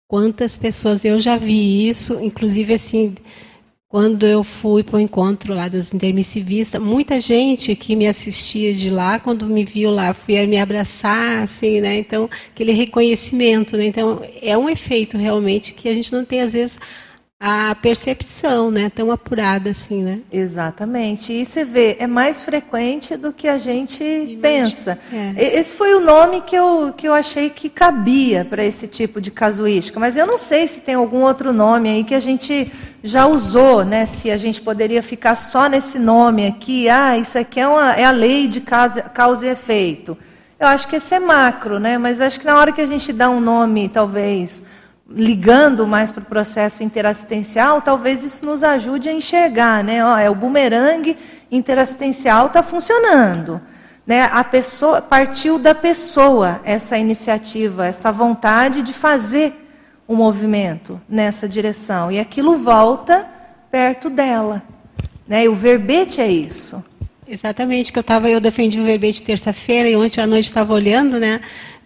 Quantas pessoas, eu já vi isso, inclusive assim, quando eu fui para o encontro lá dos intermissivistas, muita gente que me assistia de lá, quando me viu lá, foi me abraçar, assim, né? Então, aquele reconhecimento, né? Então, é um efeito realmente que a gente não tem, às vezes, a percepção, né, tão apurada assim, né? Exatamente. E você vê, é mais frequente do que a gente Imagina. pensa. É. Esse foi o nome que eu, que eu achei que cabia para esse tipo de casuística, mas eu não sei se tem algum outro nome aí que a gente já usou, né? Se a gente poderia ficar só nesse nome aqui, ah, isso aqui é, uma, é a lei de causa, causa e efeito. Eu acho que esse é macro, né? Mas acho que na hora que a gente dá um nome, talvez ligando mais para o processo interassistencial, talvez isso nos ajude a enxergar, né? Ó, é o bumerangue interassistencial está funcionando, né? A pessoa partiu da pessoa essa iniciativa, essa vontade de fazer o um movimento nessa direção e aquilo volta perto dela, né? E o verbete é isso. Exatamente, que eu estava, eu defendi o verbete terça-feira e ontem à noite estava olhando, né?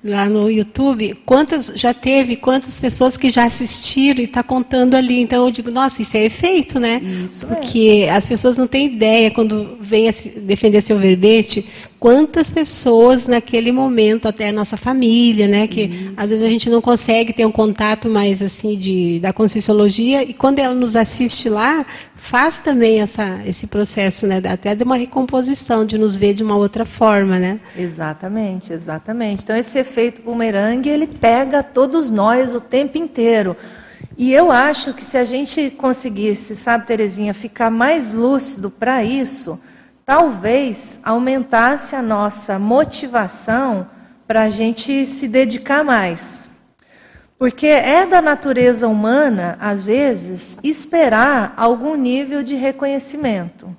Lá no YouTube, quantas já teve, quantas pessoas que já assistiram e está contando ali. Então eu digo, nossa, isso é efeito, né? Isso Porque é. as pessoas não têm ideia quando vem defender seu verbete, quantas pessoas naquele momento, até a nossa família, né? Que Isso. às vezes a gente não consegue ter um contato mais assim de da conscienciologia e quando ela nos assiste lá, faz também essa, esse processo, né? Até de uma recomposição, de nos ver de uma outra forma, né? Exatamente, exatamente. Então esse efeito bumerangue ele pega todos nós o tempo inteiro. E eu acho que se a gente conseguisse, sabe, Terezinha, ficar mais lúcido para isso, talvez aumentasse a nossa motivação para a gente se dedicar mais. Porque é da natureza humana, às vezes, esperar algum nível de reconhecimento.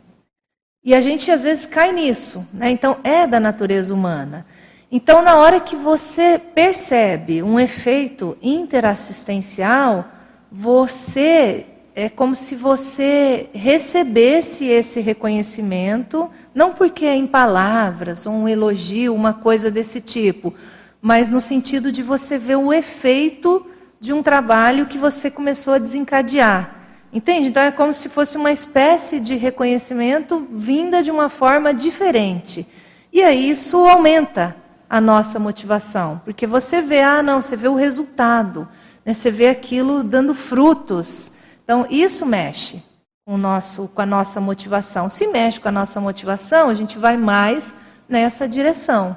E a gente às vezes cai nisso, né? Então é da natureza humana. Então, na hora que você percebe um efeito interassistencial, você é como se você recebesse esse reconhecimento, não porque é em palavras, ou um elogio, uma coisa desse tipo, mas no sentido de você ver o efeito de um trabalho que você começou a desencadear. Entende? Então é como se fosse uma espécie de reconhecimento vinda de uma forma diferente. E aí isso aumenta a nossa motivação, porque você vê, ah, não, você vê o resultado, né? você vê aquilo dando frutos. Então, isso mexe com, o nosso, com a nossa motivação. Se mexe com a nossa motivação, a gente vai mais nessa direção.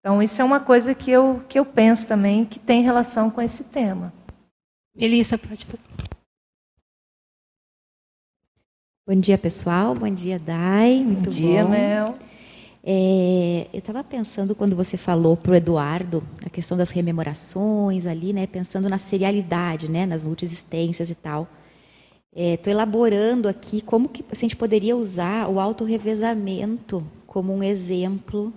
Então, isso é uma coisa que eu, que eu penso também que tem relação com esse tema. Melissa, pode. Bom dia, pessoal. Bom dia, Dai. Muito bom dia, bom. Mel. É, eu estava pensando quando você falou para o Eduardo a questão das rememorações ali, né, pensando na serialidade, né, nas multiexistências e tal. Estou é, elaborando aqui como que a gente poderia usar o autorrevezamento como um exemplo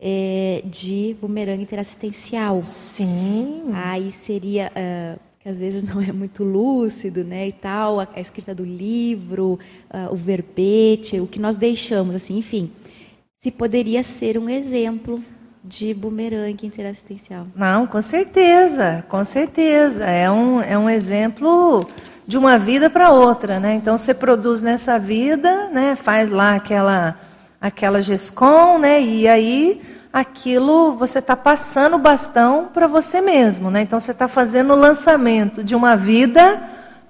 é, de bumerangue interassistencial. Sim. Aí seria uh, que às vezes não é muito lúcido, né, e tal, a, a escrita do livro, uh, o verbete, o que nós deixamos, assim, enfim se poderia ser um exemplo de bumerangue interassistencial. Não, com certeza, com certeza. É um, é um exemplo de uma vida para outra, né? Então você produz nessa vida, né? Faz lá aquela aquela GESCOM, né? E aí aquilo você está passando o bastão para você mesmo, né? Então você está fazendo o lançamento de uma vida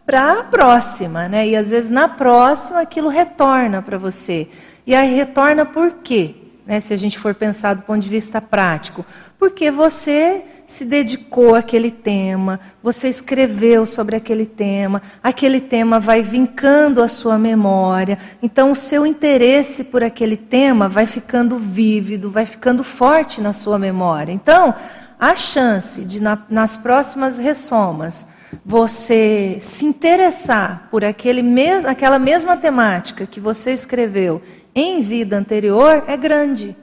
para a próxima, né? E às vezes na próxima aquilo retorna para você. E aí retorna por quê? Né, se a gente for pensar do ponto de vista prático. Porque você se dedicou àquele tema, você escreveu sobre aquele tema, aquele tema vai vincando a sua memória, então o seu interesse por aquele tema vai ficando vívido, vai ficando forte na sua memória. Então, a chance de, na, nas próximas ressomas, você se interessar por aquele mes aquela mesma temática que você escreveu em vida anterior é grande.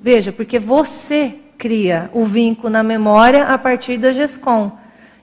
Veja, porque você cria o vínculo na memória a partir da GESCOM.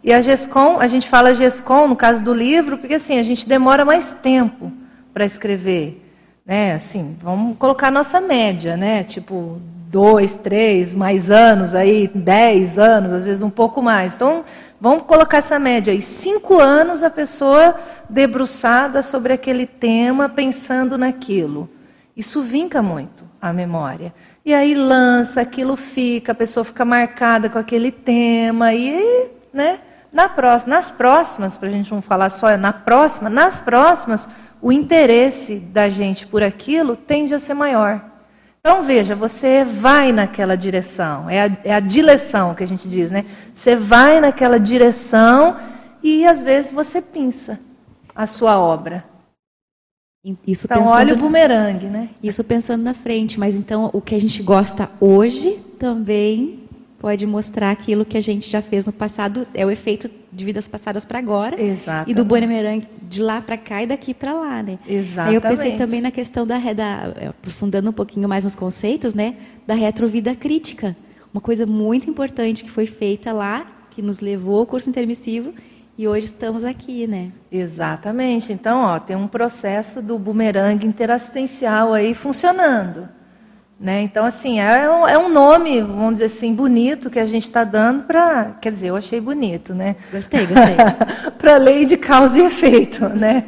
E a GESCOM, a gente fala GESCOM no caso do livro, porque assim, a gente demora mais tempo para escrever. Né? Assim, vamos colocar nossa média, né? Tipo, dois, três, mais anos aí, dez anos, às vezes um pouco mais. Então, vamos colocar essa média aí. Cinco anos a pessoa debruçada sobre aquele tema, pensando naquilo. Isso vinca muito a memória. E aí lança, aquilo fica, a pessoa fica marcada com aquele tema, e né, na próxima, nas próximas, para a gente não falar só na próxima, nas próximas, o interesse da gente por aquilo tende a ser maior. Então veja, você vai naquela direção, é a, é a direção que a gente diz, né? Você vai naquela direção e às vezes você pinça a sua obra. Isso então, olha o bumerangue, né? Isso pensando na frente, mas então o que a gente gosta hoje também pode mostrar aquilo que a gente já fez no passado, é o efeito de vidas passadas para agora. Exatamente. E do bumerangue de lá para cá e daqui para lá, né? Exatamente. Aí eu pensei também na questão da, da aprofundando um pouquinho mais nos conceitos, né, da retrovida crítica. Uma coisa muito importante que foi feita lá, que nos levou ao curso intermissivo e hoje estamos aqui, né? Exatamente. Então, ó, tem um processo do bumerangue interassistencial aí funcionando. Né? Então, assim, é um, é um, nome, vamos dizer assim, bonito que a gente está dando para. Quer dizer, eu achei bonito, né? Gostei, gostei. [laughs] para lei de causa e efeito, né?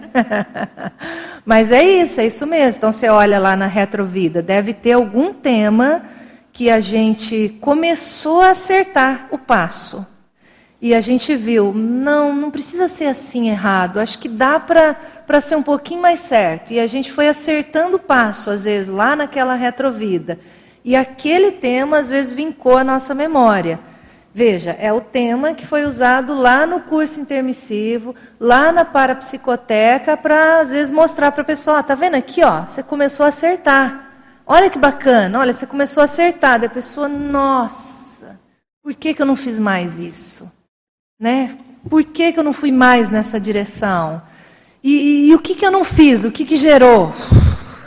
[laughs] Mas é isso, é isso mesmo. Então, você olha lá na retrovida, deve ter algum tema que a gente começou a acertar o passo. E a gente viu, não, não precisa ser assim errado, acho que dá para ser um pouquinho mais certo. E a gente foi acertando o passo, às vezes, lá naquela retrovida. E aquele tema, às vezes, vincou a nossa memória. Veja, é o tema que foi usado lá no curso intermissivo, lá na parapsicoteca, para, às vezes, mostrar para a pessoa, está vendo aqui, ó, você começou a acertar. Olha que bacana, olha, você começou a acertar. Da pessoa, nossa Por que, que eu não fiz mais isso? Né? Por que, que eu não fui mais nessa direção? E, e, e o que, que eu não fiz? O que, que gerou?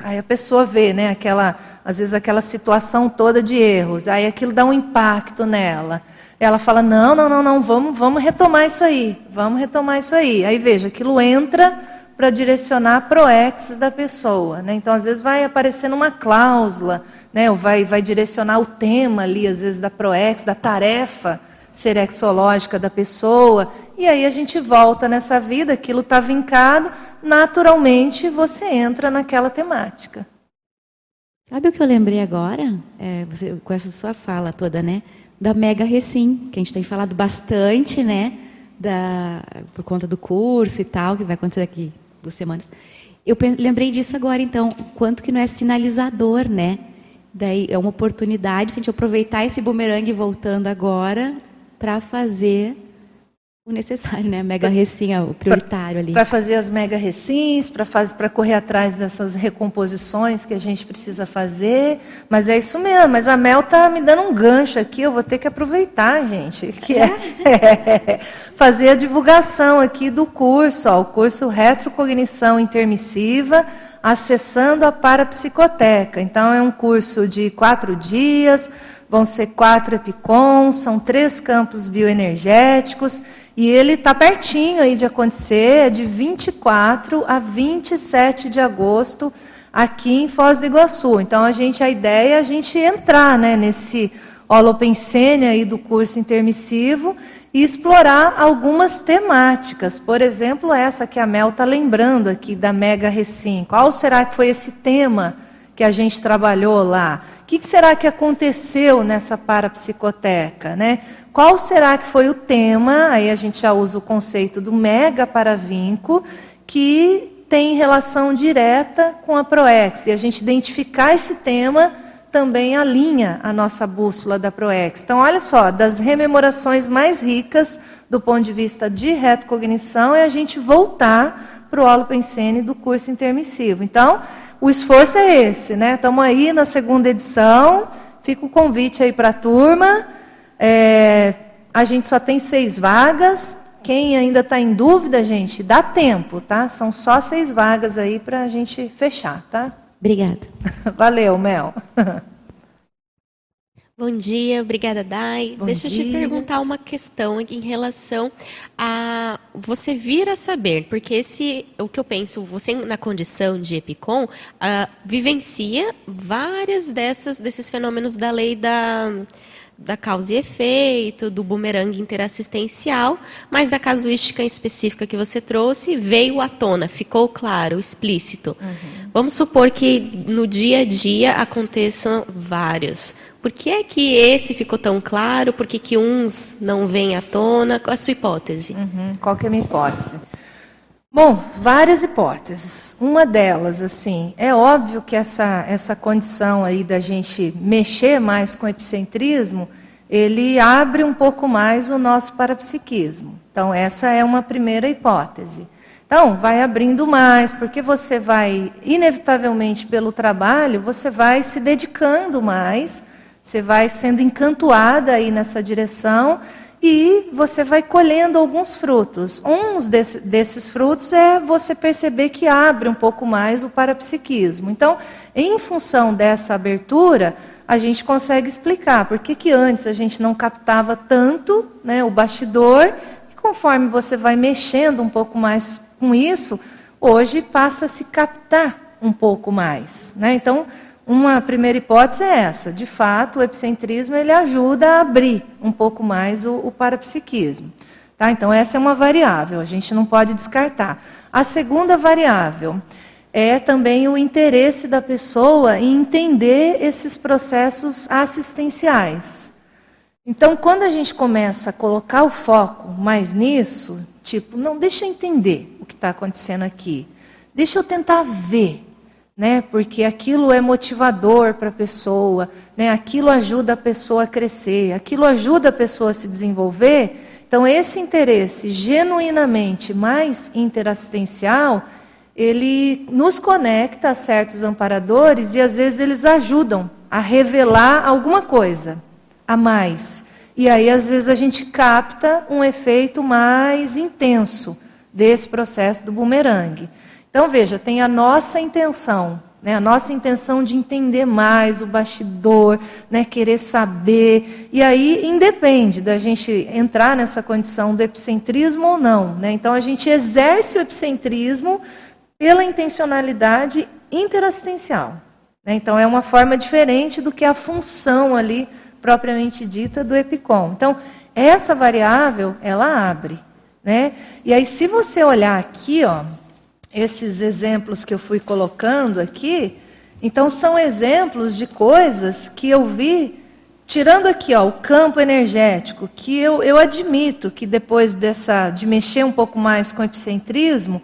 Aí a pessoa vê, né, aquela, às vezes aquela situação toda de erros, aí aquilo dá um impacto nela. Ela fala: "Não, não, não, não, vamos, vamos retomar isso aí. Vamos retomar isso aí". Aí veja, aquilo entra para direcionar proexes da pessoa, né? Então às vezes vai aparecendo uma cláusula, né, ou vai vai direcionar o tema ali às vezes da proex, da tarefa serexológica da pessoa, e aí a gente volta nessa vida, aquilo está vincado, naturalmente você entra naquela temática. Sabe o que eu lembrei agora? É, você, com essa sua fala toda, né? Da Mega Recim, que a gente tem falado bastante, né? Da, por conta do curso e tal, que vai acontecer daqui duas semanas. Eu lembrei disso agora, então, quanto que não é sinalizador, né? Daí é uma oportunidade, se a gente aproveitar esse bumerangue voltando agora, para fazer o necessário, né? Mega recinha, o prioritário ali. Para fazer as mega recins, para correr atrás dessas recomposições que a gente precisa fazer. Mas é isso mesmo. Mas a Mel tá me dando um gancho aqui, eu vou ter que aproveitar, gente. Que é, é [laughs] fazer a divulgação aqui do curso, ó, o curso Retrocognição Intermissiva, acessando a parapsicoteca. Então, é um curso de quatro dias vão ser quatro EPICOM, são três campos bioenergéticos, e ele está pertinho aí de acontecer, é de 24 a 27 de agosto, aqui em Foz do Iguaçu. Então, a gente, a ideia é a gente entrar né, nesse holopensene aí do curso intermissivo e explorar algumas temáticas. Por exemplo, essa que a Mel está lembrando aqui da Mega Recim. Qual será que foi esse tema que a gente trabalhou lá? Que, que será que aconteceu nessa parapsicoteca? Né? Qual será que foi o tema? Aí a gente já usa o conceito do mega paravinco, que tem relação direta com a ProEx. E a gente identificar esse tema também alinha a nossa bússola da ProEx. Então, olha só, das rememorações mais ricas do ponto de vista de retrocognição é a gente voltar para o holopensene do curso intermissivo. Então, o esforço é esse, né? Estamos aí na segunda edição. Fica o convite aí para a turma. É, a gente só tem seis vagas. Quem ainda está em dúvida, gente, dá tempo, tá? São só seis vagas aí para a gente fechar, tá? Obrigada. [laughs] Valeu, Mel. [laughs] Bom dia, obrigada, Dai. Bom Deixa dia. eu te perguntar uma questão em relação a você vir a saber, porque esse, o que eu penso, você na condição de EPICOM, uh, vivencia várias dessas desses fenômenos da lei da da causa e efeito, do bumerangue interassistencial, mas da casuística específica que você trouxe veio à tona, ficou claro, explícito. Uhum. Vamos supor que no dia a dia aconteçam vários. Por que é que esse ficou tão claro? Por que, que uns não vêm à tona? Qual a sua hipótese? Uhum. Qual que é a minha hipótese? Bom, várias hipóteses. Uma delas, assim, é óbvio que essa, essa condição aí da gente mexer mais com o epicentrismo, ele abre um pouco mais o nosso parapsiquismo. Então, essa é uma primeira hipótese. Então, vai abrindo mais, porque você vai, inevitavelmente pelo trabalho, você vai se dedicando mais você vai sendo encantoada aí nessa direção e você vai colhendo alguns frutos. Um desse, desses frutos é você perceber que abre um pouco mais o parapsiquismo. Então, em função dessa abertura, a gente consegue explicar por que, que antes a gente não captava tanto né, o bastidor, e conforme você vai mexendo um pouco mais com isso, hoje passa a se captar um pouco mais. Né? Então, uma primeira hipótese é essa. De fato, o epicentrismo ele ajuda a abrir um pouco mais o, o parapsiquismo. Tá? Então, essa é uma variável, a gente não pode descartar. A segunda variável é também o interesse da pessoa em entender esses processos assistenciais. Então, quando a gente começa a colocar o foco mais nisso, tipo, não, deixa eu entender o que está acontecendo aqui, deixa eu tentar ver né? Porque aquilo é motivador para a pessoa, né? Aquilo ajuda a pessoa a crescer, aquilo ajuda a pessoa a se desenvolver. Então esse interesse genuinamente mais interassistencial, ele nos conecta a certos amparadores e às vezes eles ajudam a revelar alguma coisa a mais. E aí, às vezes, a gente capta um efeito mais intenso desse processo do bumerangue. Então, veja, tem a nossa intenção, né, a nossa intenção de entender mais o bastidor, né, querer saber. E aí independe da gente entrar nessa condição do epicentrismo ou não. Né? Então, a gente exerce o epicentrismo pela intencionalidade interassistencial. Né? Então, é uma forma diferente do que a função ali propriamente dita do EPICOM. Então, essa variável, ela abre. Né? E aí, se você olhar aqui, ó, esses exemplos que eu fui colocando aqui, então são exemplos de coisas que eu vi, tirando aqui ó, o campo energético, que eu, eu admito que depois dessa de mexer um pouco mais com o epicentrismo,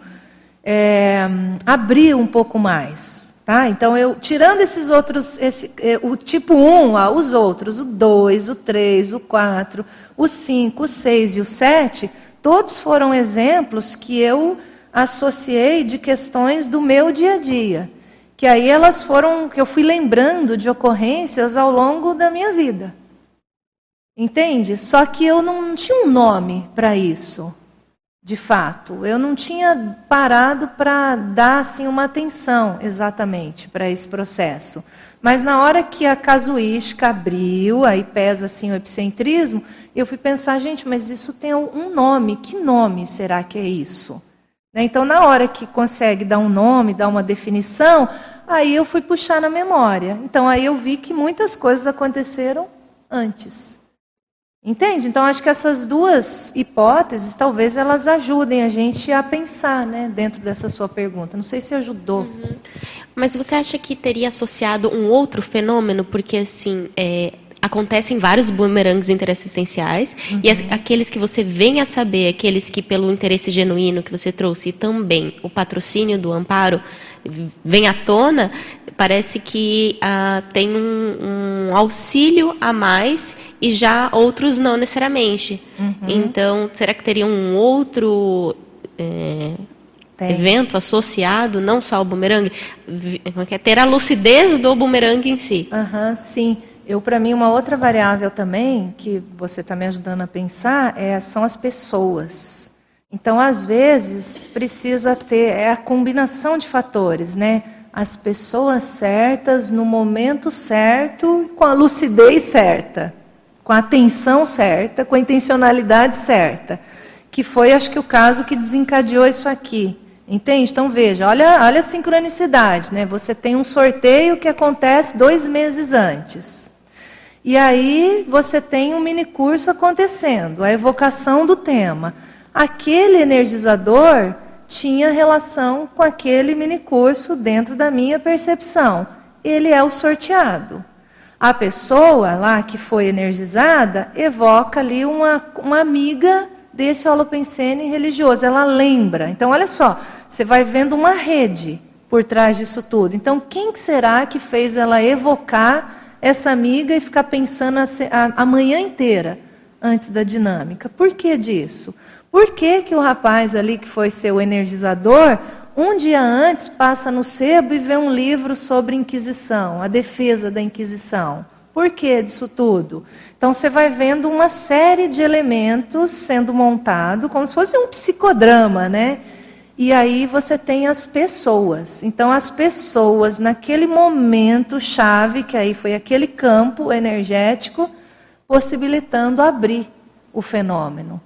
é, abriu um pouco mais. Tá? Então, eu tirando esses outros, esse, é, o tipo 1, ó, os outros, o 2, o 3, o 4, o 5, o 6 e o 7, todos foram exemplos que eu associei de questões do meu dia a dia. Que aí elas foram, que eu fui lembrando de ocorrências ao longo da minha vida. Entende? Só que eu não tinha um nome para isso de fato. Eu não tinha parado para dar assim uma atenção exatamente para esse processo. Mas na hora que a casuística abriu, aí pesa assim o epicentrismo, eu fui pensar, gente, mas isso tem um nome. Que nome será que é isso? Né, então, na hora que consegue dar um nome, dar uma definição, aí eu fui puxar na memória. Então, aí eu vi que muitas coisas aconteceram antes. Entende? Então acho que essas duas hipóteses talvez elas ajudem a gente a pensar, né, dentro dessa sua pergunta. Não sei se ajudou. Uhum. Mas você acha que teria associado um outro fenômeno? Porque assim, é, acontecem vários bumerangues interassistenciais uhum. e as, aqueles que você vem a saber, aqueles que pelo interesse genuíno que você trouxe e também o patrocínio do amparo vem à tona, parece que ah, tem um, um, auxílio a mais e já outros não necessariamente. Uhum. Então, será que teria um outro é, evento associado, não só ao bumerangue? É ter a lucidez do bumerangue em si. Uhum, sim. Eu, para mim, uma outra variável também, que você está me ajudando a pensar, é, são as pessoas. Então, às vezes, precisa ter é a combinação de fatores, né? As pessoas certas, no momento certo, com a lucidez certa, com a atenção certa, com a intencionalidade certa. Que foi, acho que, o caso que desencadeou isso aqui. Entende? Então veja, olha, olha a sincronicidade, né? Você tem um sorteio que acontece dois meses antes. E aí você tem um mini curso acontecendo, a evocação do tema aquele energizador tinha relação com aquele minicurso dentro da minha percepção. Ele é o sorteado. A pessoa lá que foi energizada evoca ali uma, uma amiga desse holopensene religioso. Ela lembra. Então, olha só, você vai vendo uma rede por trás disso tudo. Então, quem será que fez ela evocar essa amiga e ficar pensando a, a, a manhã inteira antes da dinâmica? Por que disso? Por que, que o rapaz ali, que foi seu energizador, um dia antes passa no sebo e vê um livro sobre Inquisição, a defesa da Inquisição? Por que disso tudo? Então você vai vendo uma série de elementos sendo montado, como se fosse um psicodrama, né? E aí você tem as pessoas. Então as pessoas naquele momento chave, que aí foi aquele campo energético, possibilitando abrir o fenômeno.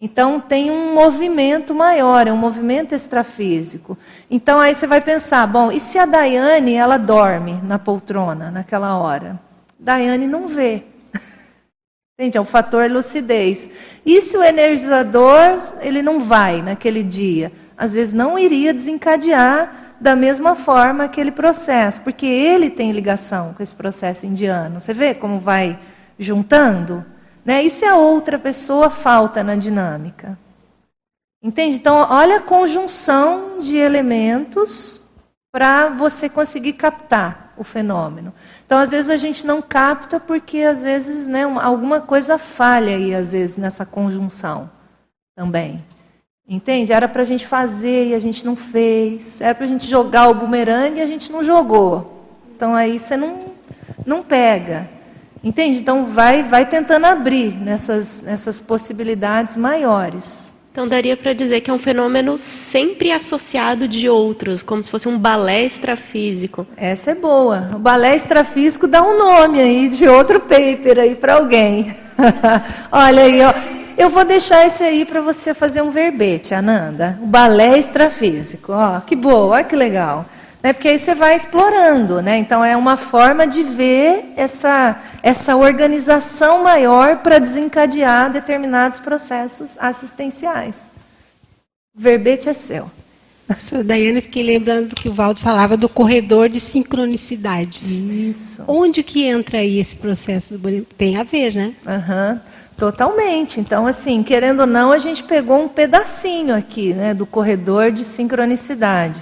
Então tem um movimento maior, é um movimento extrafísico. Então aí você vai pensar, bom, e se a Daiane ela dorme na poltrona naquela hora? Daiane não vê. [laughs] Entende? É o fator lucidez. E se o energizador ele não vai naquele dia? Às vezes não iria desencadear da mesma forma aquele processo, porque ele tem ligação com esse processo indiano. Você vê como vai juntando? Né? E se a outra pessoa falta na dinâmica? Entende? Então, olha a conjunção de elementos para você conseguir captar o fenômeno. Então, às vezes a gente não capta porque às vezes, né, alguma coisa falha aí às vezes nessa conjunção também. Entende? Era para a gente fazer e a gente não fez. Era para a gente jogar o bumerangue e a gente não jogou. Então aí você não, não pega. Entende? Então vai, vai tentando abrir nessas, nessas possibilidades maiores. Então daria para dizer que é um fenômeno sempre associado de outros, como se fosse um balé extrafísico. Essa é boa. O balé extrafísico dá um nome aí de outro paper aí para alguém. [laughs] Olha aí, ó. Eu vou deixar esse aí para você fazer um verbete, Ananda. O balé extrafísico. Ó, que boa, olha que legal. Né? Porque aí você vai explorando, né? Então é uma forma de ver essa, essa organização maior para desencadear determinados processos assistenciais. O verbete é seu. Professora Daiane, fiquei lembrando que o Valdo falava do corredor de sincronicidades. Isso. Onde que entra aí esse processo? Tem a ver, né? Uhum, totalmente. Então, assim, querendo ou não, a gente pegou um pedacinho aqui, né, do corredor de sincronicidade.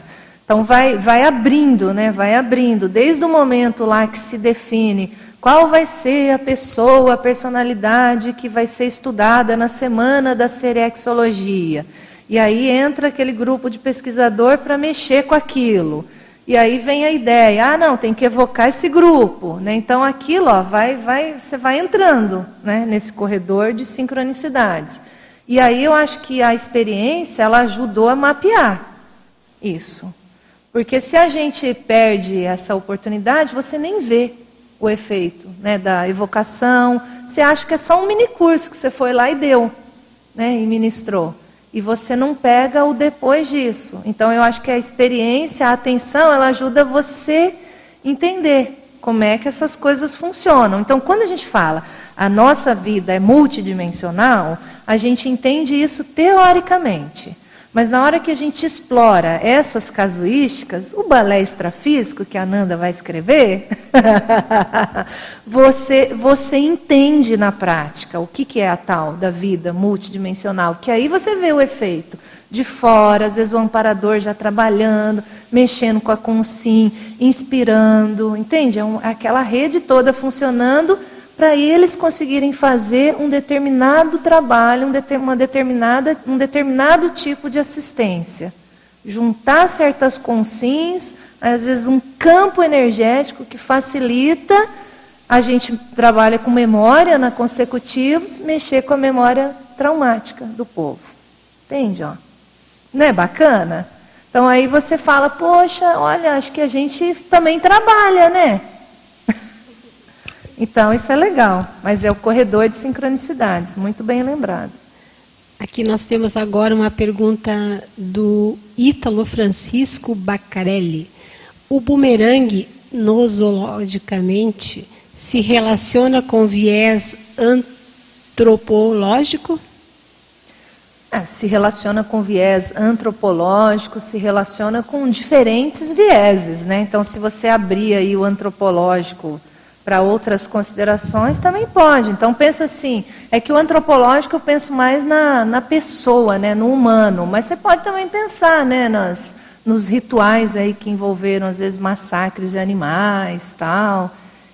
Então vai, vai abrindo, né? Vai abrindo, desde o momento lá que se define qual vai ser a pessoa, a personalidade que vai ser estudada na semana da serexologia. E aí entra aquele grupo de pesquisador para mexer com aquilo. E aí vem a ideia, ah, não, tem que evocar esse grupo, né? Então aquilo, ó, vai, vai, você vai entrando, né, nesse corredor de sincronicidades. E aí eu acho que a experiência ela ajudou a mapear isso. Porque se a gente perde essa oportunidade, você nem vê o efeito né, da evocação. Você acha que é só um mini curso que você foi lá e deu, né, e ministrou. E você não pega o depois disso. Então eu acho que a experiência, a atenção, ela ajuda você entender como é que essas coisas funcionam. Então quando a gente fala a nossa vida é multidimensional, a gente entende isso teoricamente. Mas na hora que a gente explora essas casuísticas, o balé extrafísico que a Nanda vai escrever, [laughs] você, você entende na prática o que, que é a tal da vida multidimensional, que aí você vê o efeito de fora, às vezes o amparador já trabalhando, mexendo com a consim, inspirando, entende? É um, aquela rede toda funcionando para eles conseguirem fazer um determinado trabalho, um, uma determinada, um determinado tipo de assistência. Juntar certas consins, às vezes um campo energético que facilita, a gente trabalha com memória na consecutivos, mexer com a memória traumática do povo. Entende? Ó? Não é bacana? Então aí você fala, poxa, olha, acho que a gente também trabalha, né? Então, isso é legal, mas é o corredor de sincronicidades, muito bem lembrado. Aqui nós temos agora uma pergunta do Ítalo Francisco Bacarelli. O bumerangue, nosologicamente, se relaciona com viés antropológico? É, se relaciona com viés antropológico, se relaciona com diferentes vieses, né? Então, se você abrir aí o antropológico para outras considerações, também pode. Então pensa assim, é que o antropológico eu penso mais na, na pessoa, né, no humano, mas você pode também pensar né, nas, nos rituais aí que envolveram, às vezes, massacres de animais tal.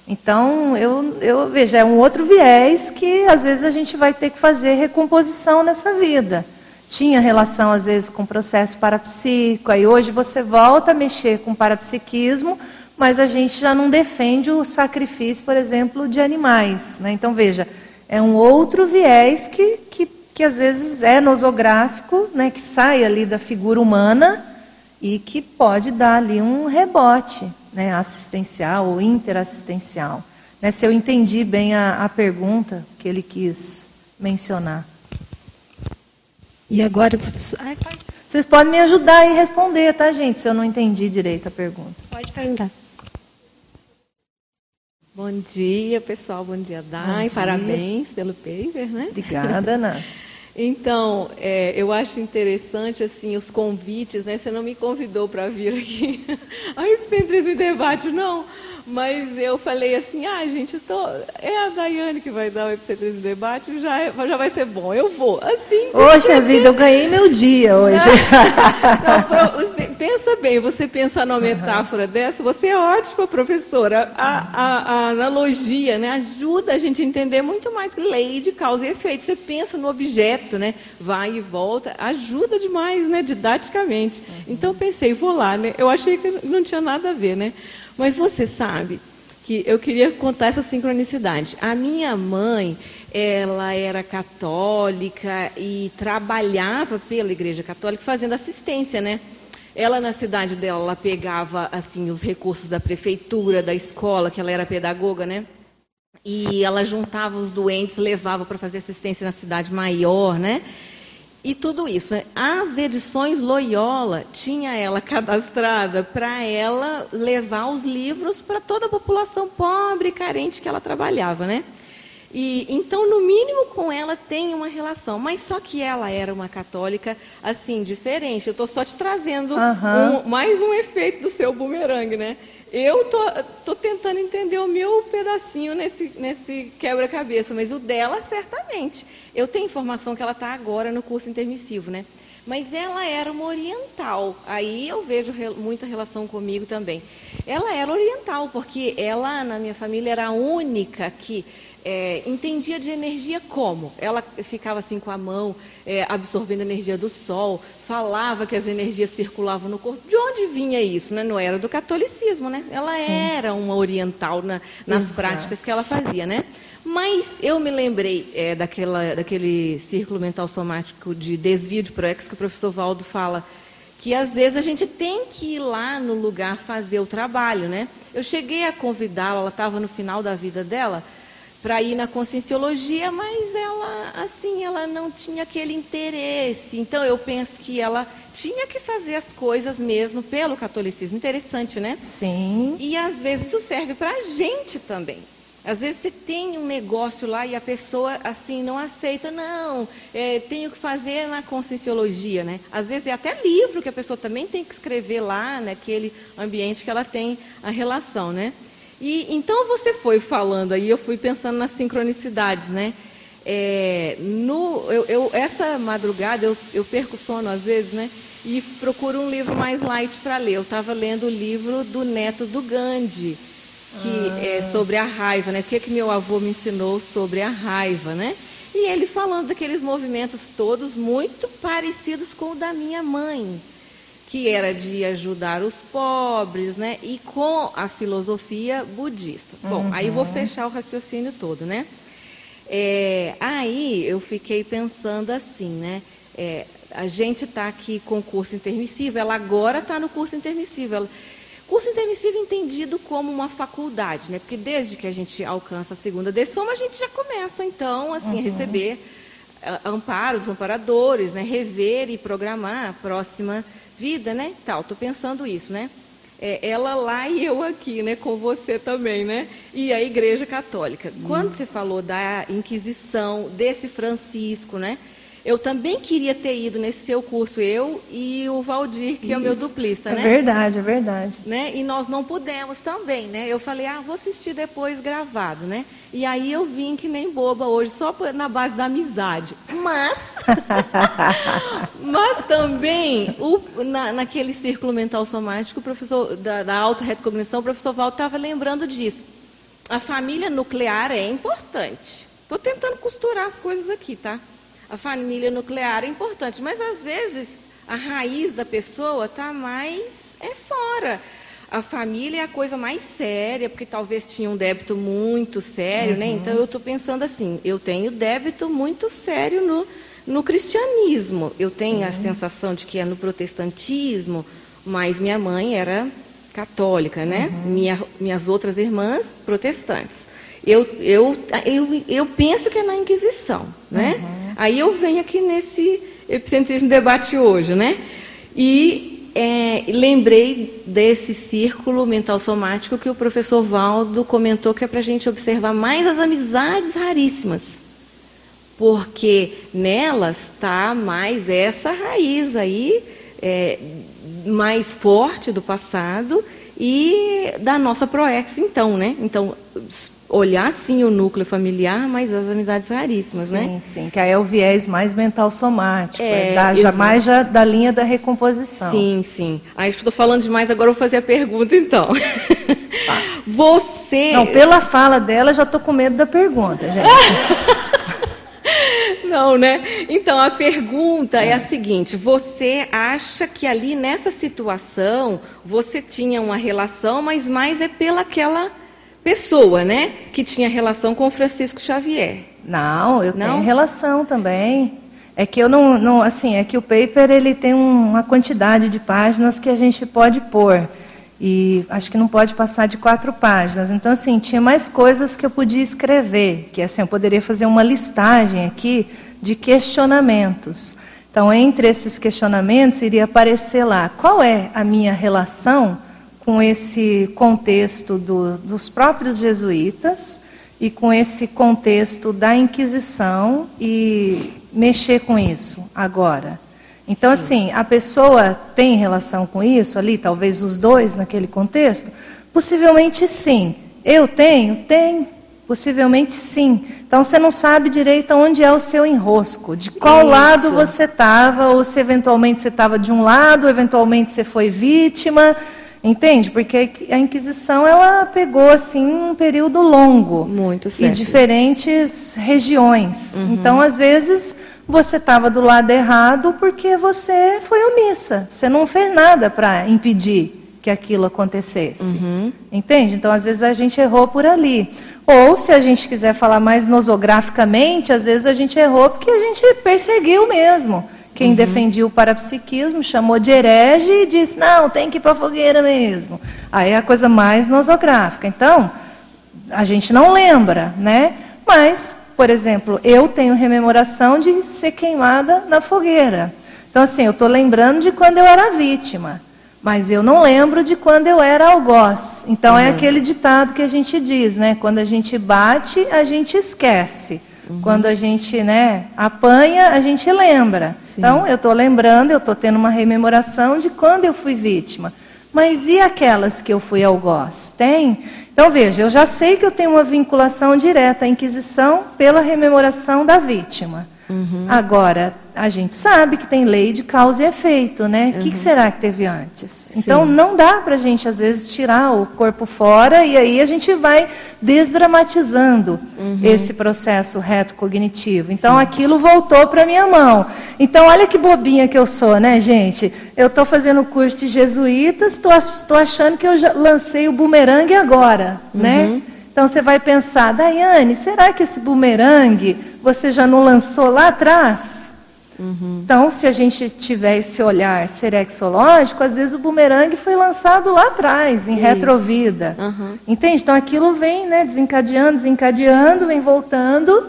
Então, eu, eu vejo, é um outro viés que às vezes a gente vai ter que fazer recomposição nessa vida. Tinha relação, às vezes, com o processo parapsíquico, aí hoje você volta a mexer com o parapsiquismo, mas a gente já não defende o sacrifício, por exemplo, de animais. Né? Então, veja, é um outro viés que, que, que às vezes é nosográfico, né? que sai ali da figura humana e que pode dar ali um rebote né? assistencial ou interassistencial. Né? Se eu entendi bem a, a pergunta que ele quis mencionar. E agora, professor. Ai, Vocês podem me ajudar a responder, tá, gente? Se eu não entendi direito a pergunta. Pode perguntar. Bom dia, pessoal. Bom dia, Dai. Bom Parabéns pelo paper, né? Obrigada, Ana. [laughs] então, é, eu acho interessante assim os convites, né? Você não me convidou para vir aqui. Aí sempre esse debate, não. Mas eu falei assim, ah, gente, tô... é a Daiane que vai dar o Epicentrismo Debate, já, é, já vai ser bom, eu vou. Assim, hoje a vida, eu ganhei meu dia hoje. [laughs] Não, pensa bem, você pensa numa metáfora uhum. dessa, você é ótima professora. A, a, a, analogia né, ajuda a gente a entender muito mais lei de causa e efeito. Você pensa no objeto, né, vai e volta, ajuda demais, né, didaticamente. Uhum. Então pensei, vou lá, né? Eu achei que não tinha nada a ver, né? Mas você sabe que eu queria contar essa sincronicidade. A minha mãe, ela era católica e trabalhava pela Igreja Católica fazendo assistência, né? Ela na cidade dela, ela pegava assim os recursos da prefeitura, da escola, que ela era pedagoga, né? E ela juntava os doentes, levava para fazer assistência na cidade maior, né? E tudo isso. Né? As edições Loyola tinha ela cadastrada para ela levar os livros para toda a população pobre e carente que ela trabalhava, né? E então, no mínimo, com ela tem uma relação. Mas só que ela era uma católica assim diferente. Eu estou só te trazendo Aham. um- mais um efeito do seu bumerangue, né? Eu tô, tô tentando entender o meu pedacinho nesse, nesse quebra-cabeça, mas o dela, certamente. Eu tenho informação que ela está agora no curso intermissivo, né? Mas ela era uma oriental. Aí eu vejo re- muita relação comigo também. Ela era oriental, porque ela, na minha família, era a única que é, entendia de energia como? Ela ficava assim com a mão, é, absorvendo a energia do sol, falava que as energias circulavam no corpo. De onde vinha isso? Né? Não era do catolicismo, né? Ela era uma oriental na- nas Exato. práticas que ela fazia, né? Mas eu me lembrei é, daquela, daquele círculo mental somático de desvio de proex que o professor Valdo fala que às vezes a gente tem que ir lá no lugar fazer o trabalho, né? Eu cheguei a convidá-la, ela estava no final da vida dela, para ir na conscienciologia, mas ela, assim, ela não tinha aquele interesse. Então eu penso que ela tinha que fazer as coisas mesmo pelo catolicismo. Interessante, né? Sim. E às vezes isso serve para a gente também. Às vezes você tem um negócio lá e a pessoa assim não aceita, não, é, tenho que fazer na conscienciologia, né? Às vezes é até livro que a pessoa também tem que escrever lá naquele ambiente que ela tem a relação, né? E então você foi falando aí, eu fui pensando nas sincronicidades, né? É, no, eu, eu- essa madrugada eu, eu perco sono às vezes, né? E procuro um livro mais light para ler. Eu estava lendo o livro do neto do Gandhi, que é sobre a raiva, né? O que, que meu avô me ensinou sobre a raiva, né? E ele falando daqueles movimentos todos muito parecidos com o da minha mãe, que era de ajudar os pobres, né? E com a filosofia budista. Bom, aí eu vou fechar o raciocínio todo, né? É, aí eu fiquei pensando assim, né? É, a gente está aqui com o curso intermissivo, ela agora está no curso intermissivo. Ela, curso intermissivo entendido como uma faculdade, né? Porque desde que a gente alcança a segunda dessoma, a gente já começa, então, assim, a receber ah, amparos, amparadores, né? Rever e programar a próxima vida, né? Tal, estou pensando isso, né? É, ela lá e eu aqui, né, com você também, né? E a Igreja Católica. Quando você falou da Inquisição, desse Francisco, né? Eu também queria ter ido nesse seu curso, eu e o Valdir, que é o meu Isso. duplista, É né? verdade, é verdade. né? E nós não pudemos também, né? Eu falei, ah, vou assistir depois gravado, né? E aí eu vim que nem boba hoje, só na base da amizade. Mas, [laughs] mas também, o- na, naquele círculo mental somático, o professor da, da auto-recognição, o professor Val estava lembrando disso. A família nuclear é importante. Estou tentando costurar as coisas aqui, tá? A família nuclear é importante, mas às vezes a raiz da pessoa está mais é fora. A família é a coisa mais séria, porque talvez tinha um débito muito sério, né? Então eu estou pensando assim, eu tenho débito muito sério no, no cristianismo. Eu tenho a sensação de que é no protestantismo, mas minha mãe era católica, né? Minha- minhas outras irmãs, protestantes. Eu, eu, eu, eu penso que é na Inquisição, né? Aí eu venho aqui nesse epicentrismo debate hoje, né? E é, lembrei desse círculo mental somático que o professor Valdo comentou que é para a gente observar mais as amizades raríssimas porque nelas está mais essa raiz aí é, mais forte do passado e da nossa proex então, né? Então olhar sim o núcleo familiar, mas as amizades raríssimas, sim, né? sim, que aí é o viés mais mental somático, É, é, da, já exato. mais já da linha da recomposição. Sim, sim. Aí estou falando demais, agora eu vou fazer a pergunta então. [laughs] Você Não, pela fala dela, já estou com medo da pergunta, gente. [laughs] Não, né? Então a pergunta é a seguinte: você acha que ali nessa situação você tinha uma relação, mas mais é pela aquela pessoa, né, que tinha relação com Francisco Xavier. Não, eu não? tenho relação também. É que eu não, não, assim, é que o paper ele tem uma quantidade de páginas que a gente pode pôr e acho que não pode passar de quatro páginas. Então, assim, tinha mais coisas que eu podia escrever, que assim eu poderia fazer uma listagem aqui de questionamentos. Então, entre esses questionamentos iria aparecer lá qual é a minha relação com esse contexto do, dos próprios jesuítas e com esse contexto da Inquisição e mexer com isso agora. Então, Sim. assim, a pessoa tem relação com isso ali, talvez os dois naquele contexto? Possivelmente sim. Eu tenho? Tenho. Possivelmente sim. Então você não sabe direito onde é o seu enrosco, de qual isso. lado você estava, ou se eventualmente você estava de um lado, eventualmente você foi vítima. Entende? Porque a Inquisição ela pegou assim um período longo Muito e diferentes regiões. Uhum. Então, às vezes, você estava do lado errado porque você foi omissa. Você não fez nada para impedir que aquilo acontecesse. Uhum. Entende? Então, às vezes, a gente errou por ali. Ou, se a gente quiser falar mais nosograficamente, às vezes a gente errou porque a gente perseguiu mesmo. Quem uhum. defendia o parapsiquismo chamou de herege e disse: não, tem que ir para a fogueira mesmo. Aí é a coisa mais nosográfica. Então, a gente não lembra, né? Mas por exemplo, eu tenho rememoração de ser queimada na fogueira. Então, assim, eu estou lembrando de quando eu era vítima, mas eu não lembro de quando eu era algoz. Então, é uhum. é aquele ditado que a gente diz, né? Quando a gente bate, a gente esquece. Uhum. Quando a gente né, apanha, a gente lembra. Sim. Então, eu estou lembrando, eu estou tendo uma rememoração de quando eu fui vítima. Mas e aquelas que eu fui algoz? Tem? Então veja, eu já sei que eu tenho uma vinculação direta à Inquisição pela rememoração da vítima. Uhum. Agora, a gente sabe que tem lei de causa e efeito, né? O uhum. que, que, será que teve antes? Sim. Então, não dá para a gente, às vezes, tirar o corpo fora e aí a gente vai desdramatizando uhum. esse processo retrocognitivo. Então, Sim. aquilo voltou para minha mão. Então, olha que bobinha que eu sou, né, gente? Eu estou fazendo curso de jesuítas, estou achando que eu lancei o bumerangue agora, né? Então você vai pensar, Daiane, será que esse bumerangue você já não lançou lá atrás? Uhum. Então, se a gente tiver esse olhar serexológico, às vezes o bumerangue foi lançado lá atrás, em Isso. retrovida. Uhum. Entende? Então aquilo vem né, desencadeando, desencadeando, vem voltando,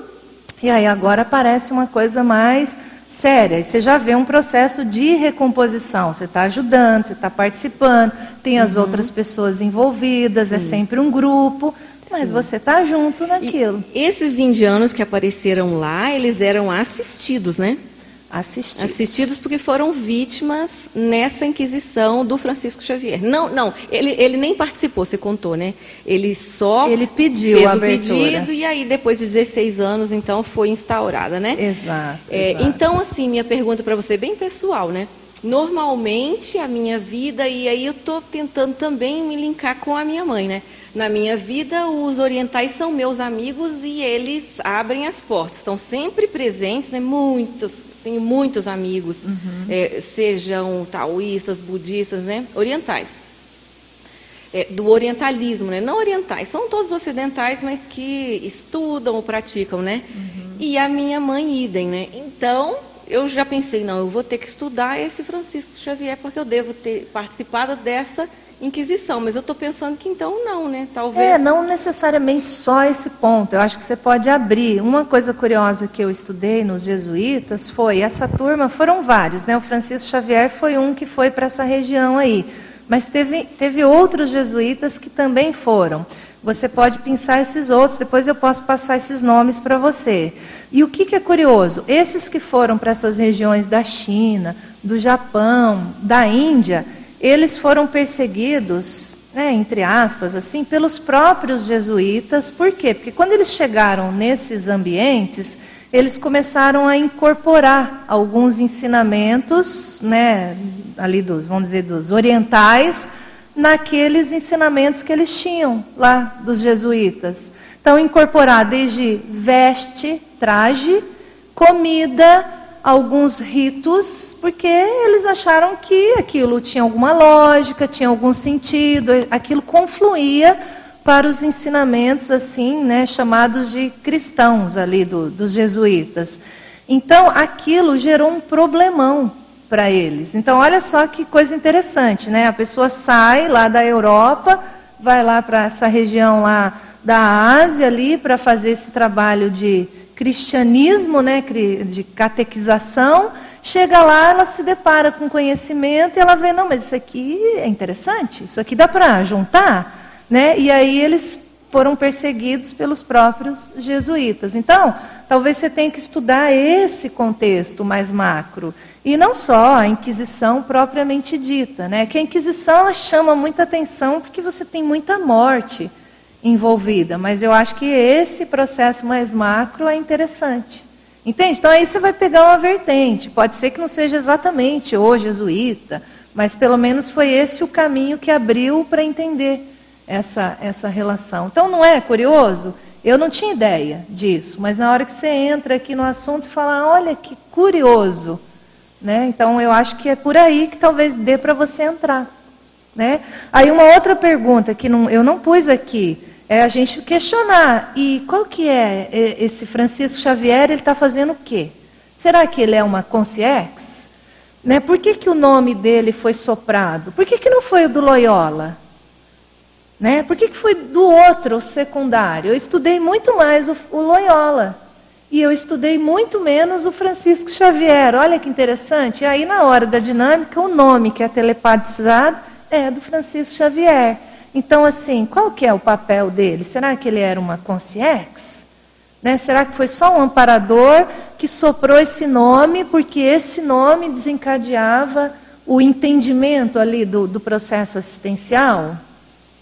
e aí agora aparece uma coisa mais séria. E você já vê um processo de recomposição. Você está ajudando, você está participando, tem as uhum. outras pessoas envolvidas, é Sim. é sempre um grupo. Mas Sim. você está junto naquilo. E esses indianos que apareceram lá, eles eram assistidos, né? Assistidos. Assistidos porque foram vítimas nessa inquisição do Francisco Xavier. Não, não, ele, ele nem participou, você contou, né? Ele só ele pediu fez o abertura. pedido e aí depois de 16 anos, então, foi instaurada, né? Exato. É, exato. Então, assim, minha pergunta para você, bem pessoal, né? Normalmente, a minha vida, e aí eu estou tentando também me linkar com a minha mãe, né? Na minha vida, os orientais são meus amigos e eles abrem as portas, estão sempre presentes, né? Muitos, tenho muitos amigos, uhum. é, sejam taoístas, budistas, né? Orientais. É, do orientalismo, né? Não orientais, são todos ocidentais, mas que estudam ou praticam, né? Uhum. E a minha mãe idem, né? Então, eu já pensei, não, eu vou ter que estudar esse Francisco Xavier, porque eu devo ter participado dessa Inquisição, mas eu estou pensando que então não, né? Talvez. É, não necessariamente só esse ponto. Eu acho que você pode abrir. Uma coisa curiosa que eu estudei nos jesuítas foi essa turma, foram vários, né? O Francisco Xavier foi um que foi para essa região aí, mas teve, teve outros jesuítas que também foram. Você pode pensar esses outros, depois eu posso passar esses nomes para você. E o que, que é curioso? Esses que foram para essas regiões da China, do Japão, da Índia, eles foram perseguidos, né, entre aspas, assim, pelos próprios jesuítas. Por quê? Porque quando eles chegaram nesses ambientes, eles começaram a incorporar alguns ensinamentos, né, ali dos, vamos dizer, dos orientais, naqueles ensinamentos que eles tinham lá dos jesuítas. Então, incorporar desde veste, traje, comida, alguns ritos, porque eles acharam que aquilo tinha alguma lógica, tinha algum sentido, aquilo confluía para os ensinamentos assim, né, chamados de cristãos ali do, dos jesuítas. Então, aquilo gerou um problemão para eles. Então, olha só que coisa interessante, né? A pessoa sai lá da Europa, vai lá para essa região lá da Ásia ali para fazer esse trabalho de cristianismo, né, de catequização, chega lá, ela se depara com conhecimento e ela vê, não, mas isso aqui é interessante, isso aqui dá para juntar, né? E aí eles foram perseguidos pelos próprios jesuítas. Então, talvez você tenha que estudar esse contexto mais macro. E não só a Inquisição propriamente dita, né? Que a Inquisição chama muita atenção porque você tem muita morte envolvida, mas eu acho que esse processo mais macro é interessante. Entende? Então aí você vai pegar uma vertente. Pode ser que não seja exatamente o jesuíta, mas pelo menos foi esse o caminho que abriu para entender essa, essa relação. Então não é curioso? Eu não tinha ideia disso, mas na hora que você entra aqui no assunto, você fala, olha que curioso. Né? Então eu acho que é por aí que talvez dê para você entrar. Né? Aí uma outra pergunta que não, eu não pus aqui é a gente questionar. E qual que é esse Francisco Xavier? Ele está fazendo o quê? Será que ele é uma consciência? Né? Por que, que o nome dele foi soprado? Por que, que não foi o do Loyola? Né? Por que, que foi do outro, o secundário? Eu estudei muito mais o, o Loyola. E eu estudei muito menos o Francisco Xavier. Olha que interessante. E aí, na hora da dinâmica, o nome que é telepatizado é do Francisco Xavier. Então, assim, qual que é o papel dele? Será que ele era uma consciência? Né? Será que foi só um amparador que soprou esse nome, porque esse nome desencadeava o entendimento ali do, do processo assistencial?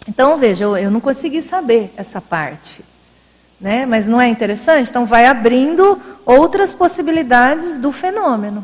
Então, veja, eu, eu não consegui saber essa parte. Né? Mas não é interessante? Então, vai abrindo outras possibilidades do fenômeno.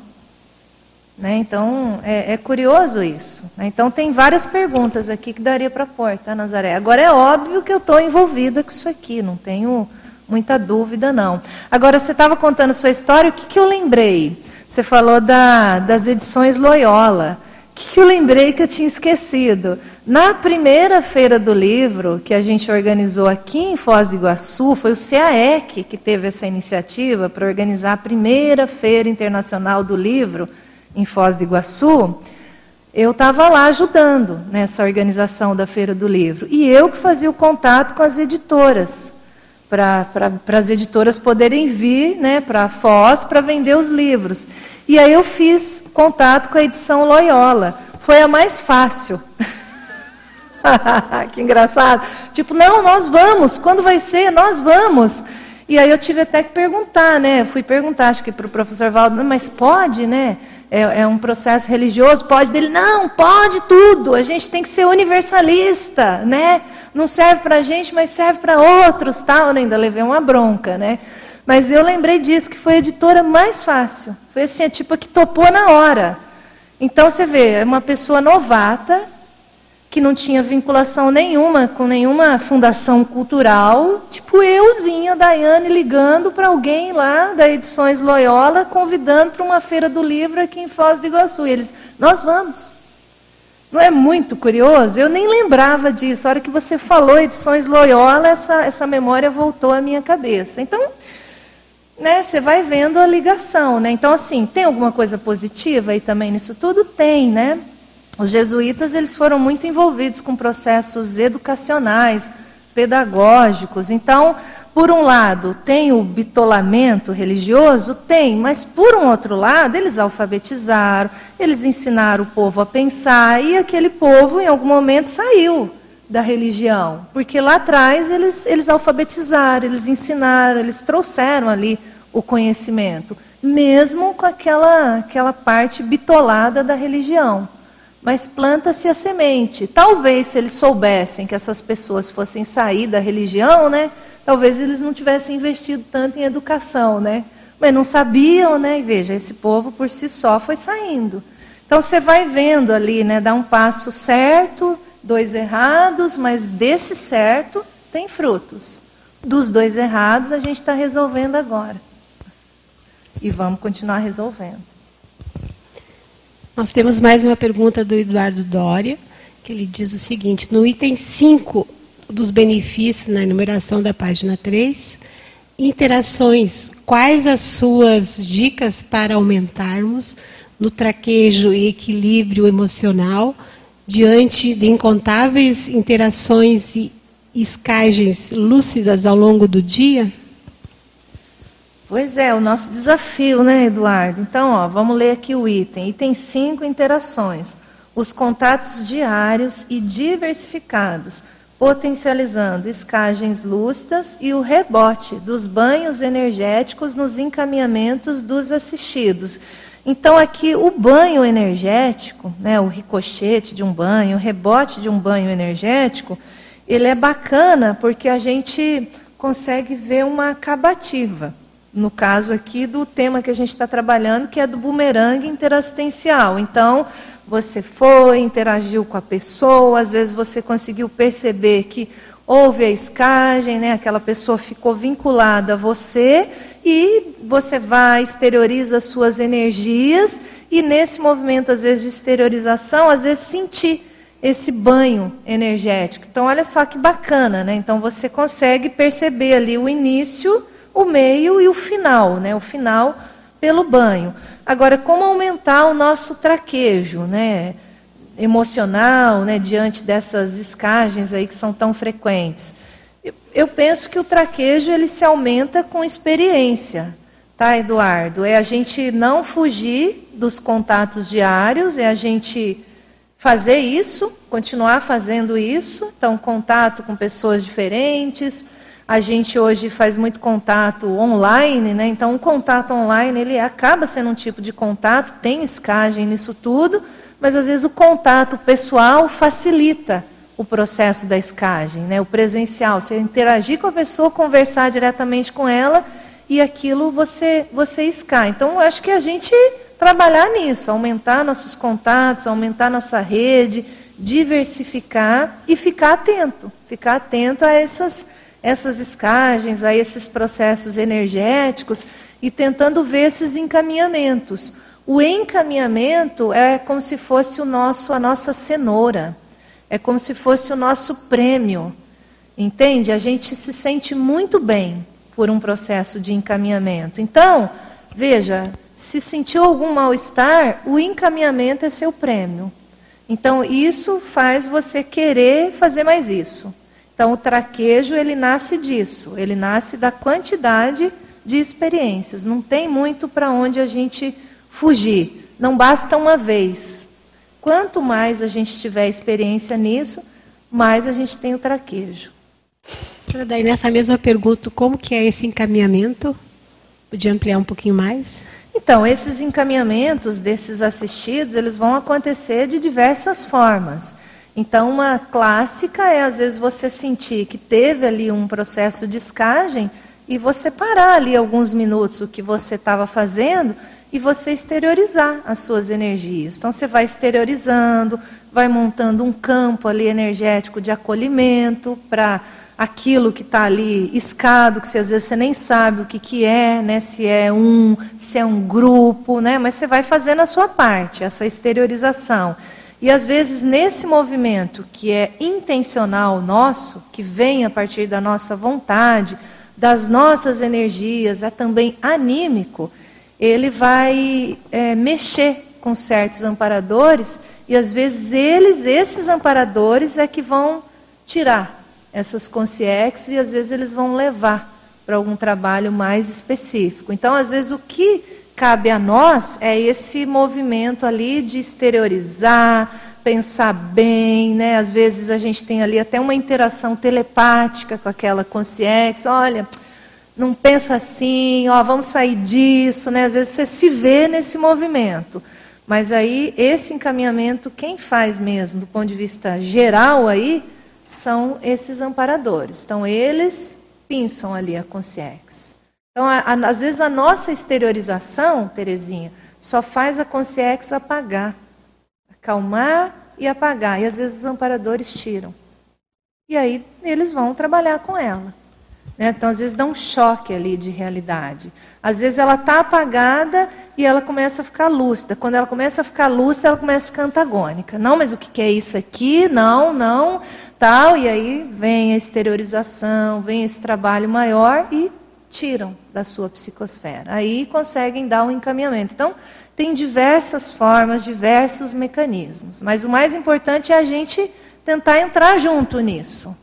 Né? Então, é, é, curioso isso. Né? Então, tem várias perguntas aqui que daria para pôr, tá, Nazaré? Agora, é óbvio que eu estou envolvida com isso aqui, não tenho muita dúvida, não. Agora, você estava contando sua história, o que, que eu lembrei? Você falou da, das edições Loyola. O que, que eu lembrei que eu tinha esquecido? Na primeira feira do livro que a gente organizou aqui em Foz do Iguaçu, foi o CAEC que teve essa iniciativa para organizar a primeira feira internacional do livro em Foz do Iguaçu. Eu estava lá ajudando nessa organização da Feira do Livro. E eu que fazia o contato com as editoras, para as editoras poderem vir né, para Foz para vender os livros. E aí eu fiz contato com a edição Loyola. Foi a mais fácil. [laughs] que engraçado. Tipo, não, nós vamos. Quando vai ser? Nós vamos. E aí eu tive até que perguntar, né? fui perguntar, acho que para o professor Valdo, mas pode, né? É, é, um processo religioso, pode dele? Não, pode tudo. A gente tem que ser universalista, né? Não serve para a gente, mas serve para outros, tal. Eu ainda levei uma bronca, né? Mas eu lembrei disso, que foi a editora mais fácil. Foi assim, a tipo que topou na hora. Então você vê, é uma pessoa novata, que não tinha vinculação nenhuma com nenhuma fundação cultural, tipo euzinha, Daiane, ligando para alguém lá da Edições Loyola, convidando para uma feira do livro aqui em Foz do Iguaçu. E eles, nós vamos. Não é muito curioso? Eu nem lembrava disso. A hora que você falou Edições Loyola, essa, essa memória voltou à minha cabeça. Então, né, você vai vendo a ligação. Né? Então, assim, tem alguma coisa positiva aí também nisso tudo? Tem, né? Os jesuítas eles foram muito envolvidos com processos educacionais, pedagógicos. Então, por um lado, tem o bitolamento religioso? Tem, mas por um outro lado, eles alfabetizaram, eles ensinaram o povo a pensar, e aquele povo, em algum momento, saiu da religião. Porque lá atrás eles, eles alfabetizaram, eles ensinaram, eles trouxeram ali o conhecimento, mesmo com aquela, aquela parte bitolada da religião mas planta-se a semente. Talvez se eles soubessem que essas pessoas fossem sair da religião, né? Talvez eles não tivessem investido tanto em educação, né? Mas não sabiam, né? E veja, esse povo por si só foi saindo. Então você vai vendo ali, né? Dá um passo certo, dois errados, mas desse certo tem frutos. Dos dois errados a gente está resolvendo agora. E vamos continuar resolvendo. Nós temos mais uma pergunta do Eduardo Doria, que ele diz o seguinte: no item 5, dos benefícios na enumeração da página 3. Interações, quais as suas dicas para aumentarmos no traquejo e equilíbrio emocional diante de incontáveis interações e escagens lúcidas ao longo do dia? Pois é, o nosso desafio, né, Eduardo? Então, ó, vamos ler aqui o item. Item 5, interações. Os contatos diários e diversificados, potencializando escagens lúcidas e o rebote dos banhos energéticos nos encaminhamentos dos assistidos. Então, aqui, o banho energético, né, o ricochete de um banho, o rebote de um banho energético, ele é bacana porque a gente consegue ver uma acabativa. No caso aqui do tema que a gente está trabalhando, que é do bumerangue interassistencial. Então, você foi, interagiu com a pessoa, às vezes você conseguiu perceber que houve a escagem, né? aquela pessoa ficou vinculada a você e você vai, exterioriza as suas energias e nesse movimento, às vezes, de exteriorização, às vezes sentir esse banho energético. Então, olha só que bacana, né? Então, você consegue perceber ali o início, o meio e o final, né? O final pelo banho. Agora, como aumentar o nosso traquejo, né? Emocional, né? Diante dessas escagens aí que são tão frequentes. Eu penso que o traquejo ele se aumenta com experiência, tá, Eduardo? É a gente não fugir dos contatos diários, é a gente fazer isso, continuar fazendo isso. Então, contato com pessoas diferentes. A gente hoje faz muito contato online, né? Então, o contato online ele acaba sendo um tipo de contato, tem escagem nisso tudo, mas às vezes o contato pessoal facilita o processo da escagem, né? O presencial, você interagir com a pessoa, conversar diretamente com ela e aquilo você você escai. Então, acho que a gente trabalhar nisso, aumentar nossos contatos, aumentar nossa rede, diversificar e ficar atento, ficar atento a essas, essas escagens, a esses processos energéticos e tentando ver esses encaminhamentos. O encaminhamento é como se fosse o nosso, a nossa cenoura, é como se fosse o nosso prêmio. Entende? A gente se sente muito bem por um processo de encaminhamento. Então, veja, se sentiu algum mal-estar, o encaminhamento é seu prêmio. Então, isso faz você querer fazer mais isso. Então, o traquejo, ele nasce disso. Ele nasce da quantidade de experiências. Não tem muito para onde a gente fugir. Não basta uma vez. Quanto mais a gente tiver experiência nisso, mais a gente tem o traquejo. Senhora, daí nessa mesma pergunta, como que é esse encaminhamento? Podia ampliar um pouquinho mais? Então, esses encaminhamentos desses assistidos, eles vão acontecer de diversas formas. Então, uma clássica é, às vezes, você sentir que teve ali um processo de escagem e você parar ali alguns minutos o que você estava fazendo e você exteriorizar as suas energias. Então, você vai exteriorizando, vai montando um campo ali energético de acolhimento para aquilo que está ali escado, que você, às vezes você nem sabe o que, que é, né? se é um, se é um grupo, né? mas você vai fazendo a sua parte, essa exteriorização. E às vezes nesse movimento que é intencional nosso, que vem a partir da nossa vontade, das nossas energias, é também anímico, ele vai é, mexer com certos amparadores e às vezes eles, esses amparadores, é que vão tirar essas consciências e às vezes eles vão levar para algum trabalho mais específico. Então, às vezes, o que cabe a nós é esse movimento ali de exteriorizar, pensar bem, né? Às vezes a gente tem ali até uma interação telepática com aquela consciência, olha, não pensa assim, ó, vamos sair disso, né? Às vezes você se vê nesse movimento. Mas aí esse encaminhamento quem faz mesmo do ponto de vista geral aí são esses amparadores. Então, eles pinçam ali a consciência. Então, a, a, às vezes, a nossa exteriorização, Terezinha, só faz a consciência apagar, acalmar e apagar. E às vezes os amparadores tiram. E aí eles vão trabalhar com ela. Né? Então, às vezes, dá um choque ali de realidade. Às vezes, ela está apagada e ela começa a ficar lúcida. Quando ela começa a ficar lúcida, ela começa a ficar antagônica. Não, mas o que é isso aqui? Não, não. tal, e aí vem a exteriorização, vem esse trabalho maior e tiram da sua psicosfera. Aí conseguem dar um encaminhamento. Então, tem diversas formas, diversos mecanismos, mas o mais importante é a gente tentar entrar junto nisso.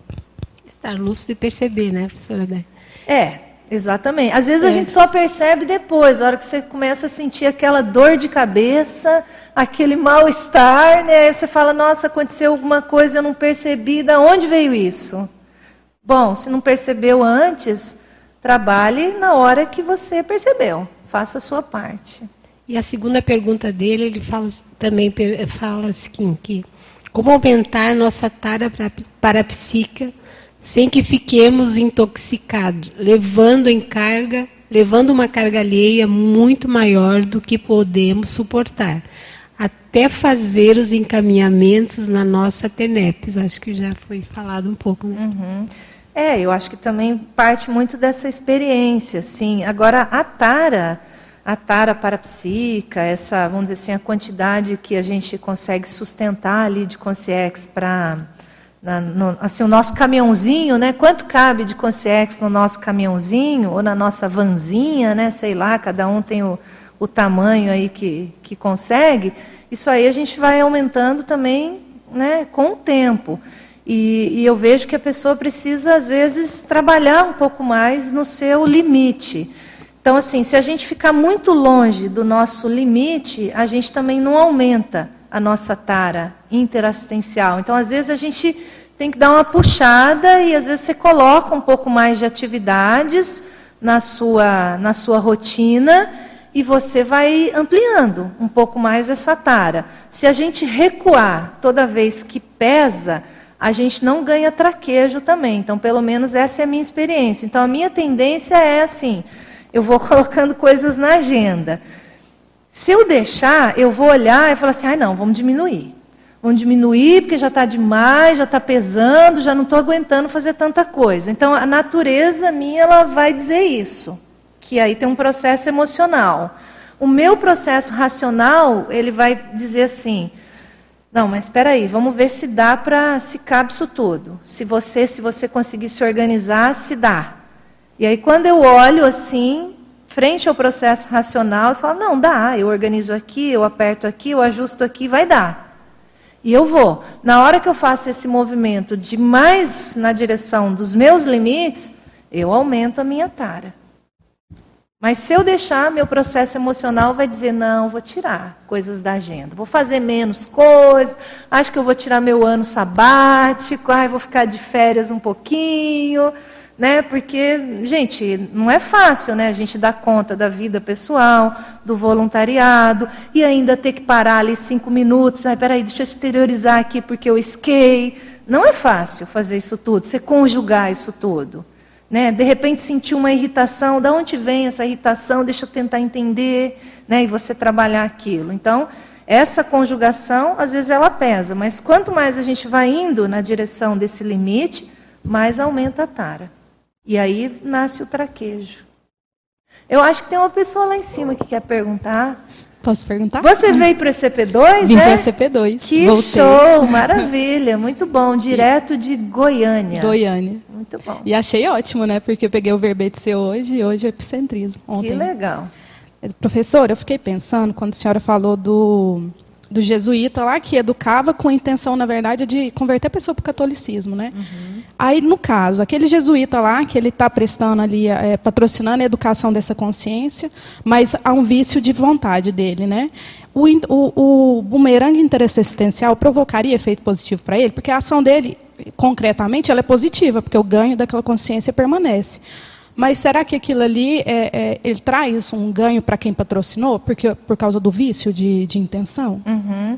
Estar lúcido e perceber, né, professora Dé? É, exatamente. Às vezes é. a gente só percebe depois, a hora que você começa a sentir aquela dor de cabeça, aquele mal-estar, né? Aí você fala, nossa, aconteceu alguma coisa, eu não percebi, da onde veio isso? Bom, se não percebeu antes, trabalhe na hora que você percebeu. Faça a sua parte. E a segunda pergunta dele, ele fala também fala assim que como aumentar nossa tara para, para a psica sem que fiquemos intoxicados, levando em carga, levando uma carga alheia muito maior do que podemos suportar, até fazer os encaminhamentos na nossa TENEPS. Acho que já foi falado um pouco, né? Uhum. É, eu acho que também parte muito dessa experiência, sim. Agora, a tara, a tara parapsíquica, essa, vamos dizer assim, a quantidade que a gente consegue sustentar ali de consciex para assim, o nosso caminhãozinho, né? Quanto cabe de consciex no nosso caminhãozinho ou na nossa vanzinha, né? Sei lá, cada um tem o, o tamanho aí que, que consegue. Isso aí a gente vai aumentando também, né? Com o tempo. E, e, eu vejo que a pessoa precisa, às vezes, trabalhar um pouco mais no seu limite. Então, assim, se a gente ficar muito longe do nosso limite, a gente também não aumenta a nossa tara interassistencial. Então, às vezes, a gente tem que dar uma puxada e, às vezes, você coloca um pouco mais de atividades na sua, na sua rotina e você vai ampliando um pouco mais essa tara. Se a gente recuar toda vez que pesa a gente não ganha traquejo também. Então, pelo menos essa é a minha experiência. Então, a minha tendência é assim: eu vou [laughs] colocando coisas na agenda. Se eu deixar, eu vou olhar e falar assim: ai, não, vamos diminuir. Vamos diminuir porque já está demais, já está pesando, já não estou aguentando fazer tanta coisa. Então, a natureza minha ela vai dizer isso, que aí tem um processo emocional. O meu processo racional ele vai dizer assim: não, mas espera aí, vamos ver se dá para se cabe isso tudo. Se você, se você conseguir se organizar, se dá. E aí quando eu olho assim, frente ao processo racional, eu falo, não, dá, eu organizo aqui, eu aperto aqui, eu ajusto aqui, vai dar. E eu vou. Na hora que eu faço esse movimento de mais na direção dos meus limites, eu aumento a minha tara. Mas se eu deixar, meu processo emocional vai dizer: não, vou tirar coisas da agenda, vou fazer menos coisas, acho que eu vou tirar meu ano sabático, ai, vou ficar de férias um pouquinho, né? Porque, gente, não é fácil, né? A gente dar conta da vida pessoal, do voluntariado, e ainda ter que parar ali cinco minutos, ai, peraí, deixa eu exteriorizar aqui porque eu esquei. Não é fácil fazer isso tudo, você conjugar isso tudo. Né? De repente sentiu uma irritação, da onde vem essa irritação? Deixa eu tentar entender, né? E você trabalhar aquilo. Então, essa conjugação, às vezes ela pesa, mas quanto mais a gente vai indo na direção desse limite, mais aumenta a tara. E aí nasce o traquejo. Eu acho que tem uma pessoa lá em cima que quer perguntar. Posso perguntar? Você veio para o ECP2? Vim é? para o ECP2. Que Voltei. show, maravilha, muito bom. Direto de Goiânia. Goiânia. Muito bom. E achei ótimo, né? Porque eu peguei o verbete seu hoje e hoje é epicentrismo. Ontem. Que legal. Professora, eu fiquei pensando quando a senhora falou do, do jesuíta lá, que educava com a intenção, na verdade, de converter a pessoa para o catolicismo, né? Uhum. Aí, no caso, aquele jesuíta lá, que ele está prestando ali, é, patrocinando a educação dessa consciência, mas há um vício de vontade dele, né? O, o, o bumerangue interassistencial provocaria efeito positivo para ele, porque a ação dele concretamente, ela é positiva, porque o ganho daquela consciência permanece. Mas será que aquilo ali é, é, ele traz um ganho para quem patrocinou, porque, por causa do vício de, de intenção? Uhum.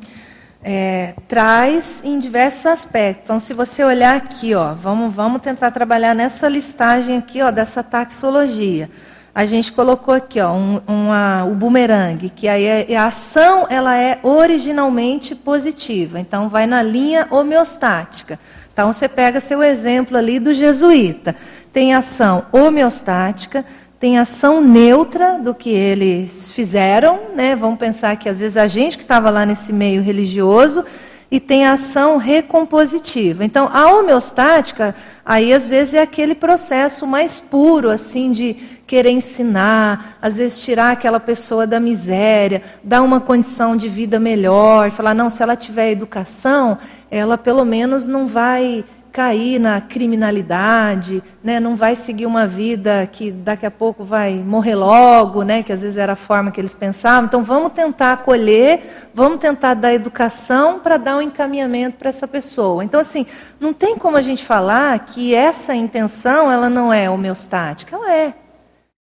É, traz em diversos aspectos. Então, se você olhar aqui, ó, vamos, vamos tentar trabalhar nessa listagem aqui, ó, dessa taxologia. A gente colocou aqui, ó, um, uma, o bumerangue, que aí é, a ação ela é originalmente positiva. Então, vai na linha homeostática. Então você pega seu exemplo ali do jesuíta. Tem ação homeostática, tem ação neutra do que eles fizeram, né? Vamos pensar que às vezes a gente que estava lá nesse meio religioso, e tem ação recompositiva. Então, a homeostática, aí às vezes é aquele processo mais puro, assim, de querer ensinar, às vezes tirar aquela pessoa da miséria, dar uma condição de vida melhor, falar, não, se ela tiver educação, ela pelo menos não vai cair na criminalidade, né? não vai seguir uma vida que daqui a pouco vai morrer logo, né? que às vezes era a forma que eles pensavam. Então vamos tentar acolher, vamos tentar dar educação para dar um encaminhamento para essa pessoa. Então assim, não tem como a gente falar que essa intenção ela não é homeostática, ela é.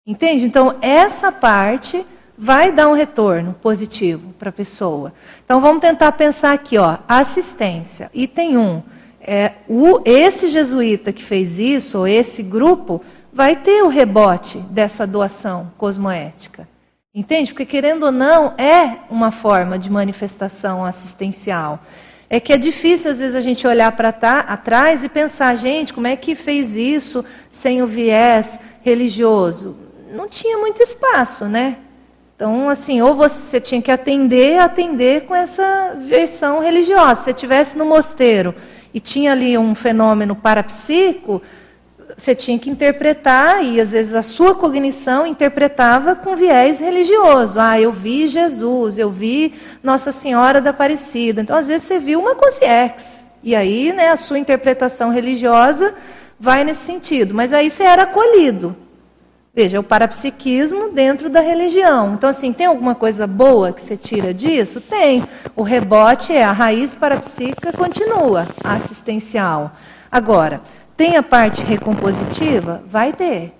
Entende? Então essa parte vai dar um retorno positivo para a pessoa. Então vamos tentar pensar aqui, ó, assistência. Item 1. Um, é, o, esse jesuíta que fez isso, ou esse grupo, vai ter o rebote dessa doação cosmoética. Entende? Porque, querendo ou não, é uma forma de manifestação assistencial. É que é difícil, às vezes, a gente olhar para trás e pensar, gente, como é que fez isso sem o viés religioso? Não tinha muito espaço, né? Então, assim, ou você tinha que atender, atender com essa versão religiosa. Se você estivesse no mosteiro e tinha ali um fenômeno parapsíquico, você tinha que interpretar, e às vezes a sua cognição interpretava com viés religioso. Ah, eu vi Jesus, eu vi Nossa Senhora da Aparecida. Então, às vezes, você viu uma consciência. E aí, né, a sua interpretação religiosa vai nesse sentido. Mas aí você era acolhido. Veja, o parapsiquismo dentro da religião. Então, assim, tem alguma coisa boa que você tira disso? Tem. O rebote é a raiz parapsíquica continua, assistencial. Agora, tem a parte recompositiva? Vai ter.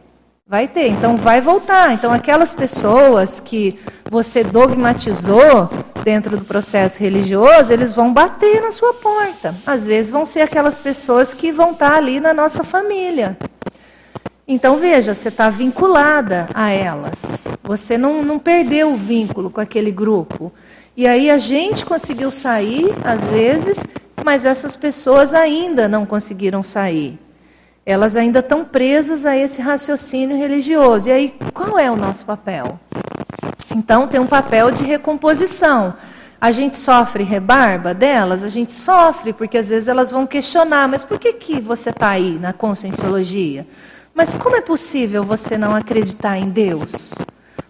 Vai ter, então vai voltar. Então, aquelas pessoas que você dogmatizou dentro do processo religioso, eles vão bater na sua porta. Às vezes vão ser aquelas pessoas que vão estar ali na nossa família. Então, veja, você está vinculada a elas. Você não, não perdeu o vínculo com aquele grupo. E aí a gente conseguiu sair, às vezes, mas essas pessoas ainda não conseguiram sair. Elas ainda estão presas a esse raciocínio religioso. E aí, qual é o nosso papel? Então, tem um papel de recomposição. A gente sofre rebarba delas? A gente sofre, porque às vezes elas vão questionar: mas por que, que você está aí na conscienciologia? Mas como é possível você não acreditar em Deus?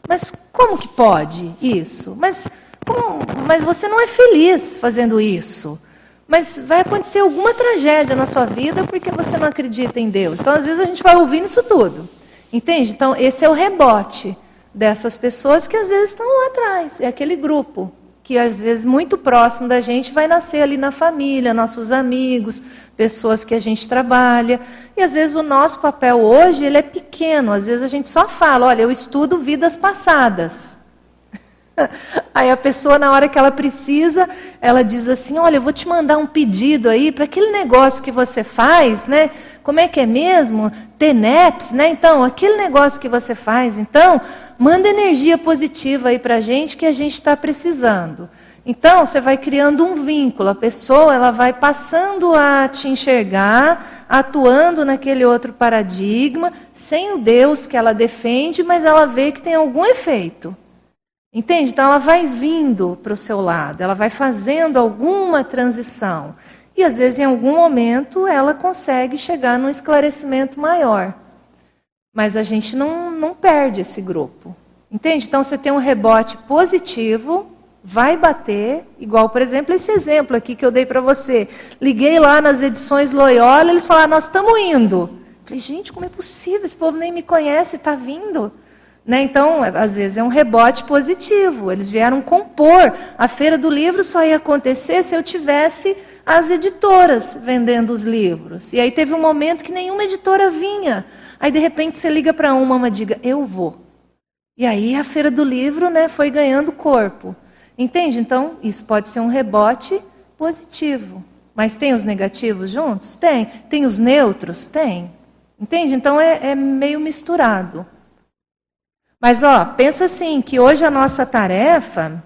Mas como que pode isso? Mas, como, mas você não é feliz fazendo isso. Mas vai acontecer alguma tragédia na sua vida porque você não acredita em Deus. Então, às vezes, a gente vai ouvindo isso tudo. Entende? Então, esse é o rebote dessas pessoas que às vezes estão lá atrás. É aquele grupo que às vezes muito próximo da gente vai nascer ali na família, nossos amigos, pessoas que a gente trabalha. E às vezes o nosso papel hoje ele é pequeno, às vezes a gente só fala, olha, eu estudo vidas passadas. [laughs] Aí a pessoa, na hora que ela precisa, ela diz assim: Olha, eu vou te mandar um pedido aí para aquele negócio que você faz, né? Como é que é mesmo? TENEPS, né? Então, aquele negócio que você faz, então, manda energia positiva aí para a gente que a gente está precisando. Então, você vai criando um vínculo, a pessoa ela vai passando a te enxergar, atuando naquele outro paradigma, sem o Deus que ela defende, mas ela vê que tem algum efeito. Entende? Então ela vai vindo para o seu lado, ela vai fazendo alguma transição. E às vezes, em algum momento, ela consegue chegar num esclarecimento maior. Mas a gente não, não perde esse grupo. Entende? Então você tem um rebote positivo, vai bater, igual, por exemplo, esse exemplo aqui que eu dei para você. Liguei lá nas edições Loyola, eles falaram, nós estamos indo. Falei, gente, como é possível? Esse povo nem me conhece, está vindo. Né? Então, às vezes é um rebote positivo. Eles vieram compor. A feira do livro só ia acontecer se eu tivesse as editoras vendendo os livros. E aí teve um momento que nenhuma editora vinha. Aí de repente você liga para uma, uma diga, eu vou. E aí a feira do livro, né, foi ganhando corpo. Entende? Então, isso pode ser um rebote positivo. Mas tem os negativos juntos? Tem. Tem os neutros? Tem. Entende? Então é, é meio misturado. Mas ó, pensa assim, que hoje a nossa tarefa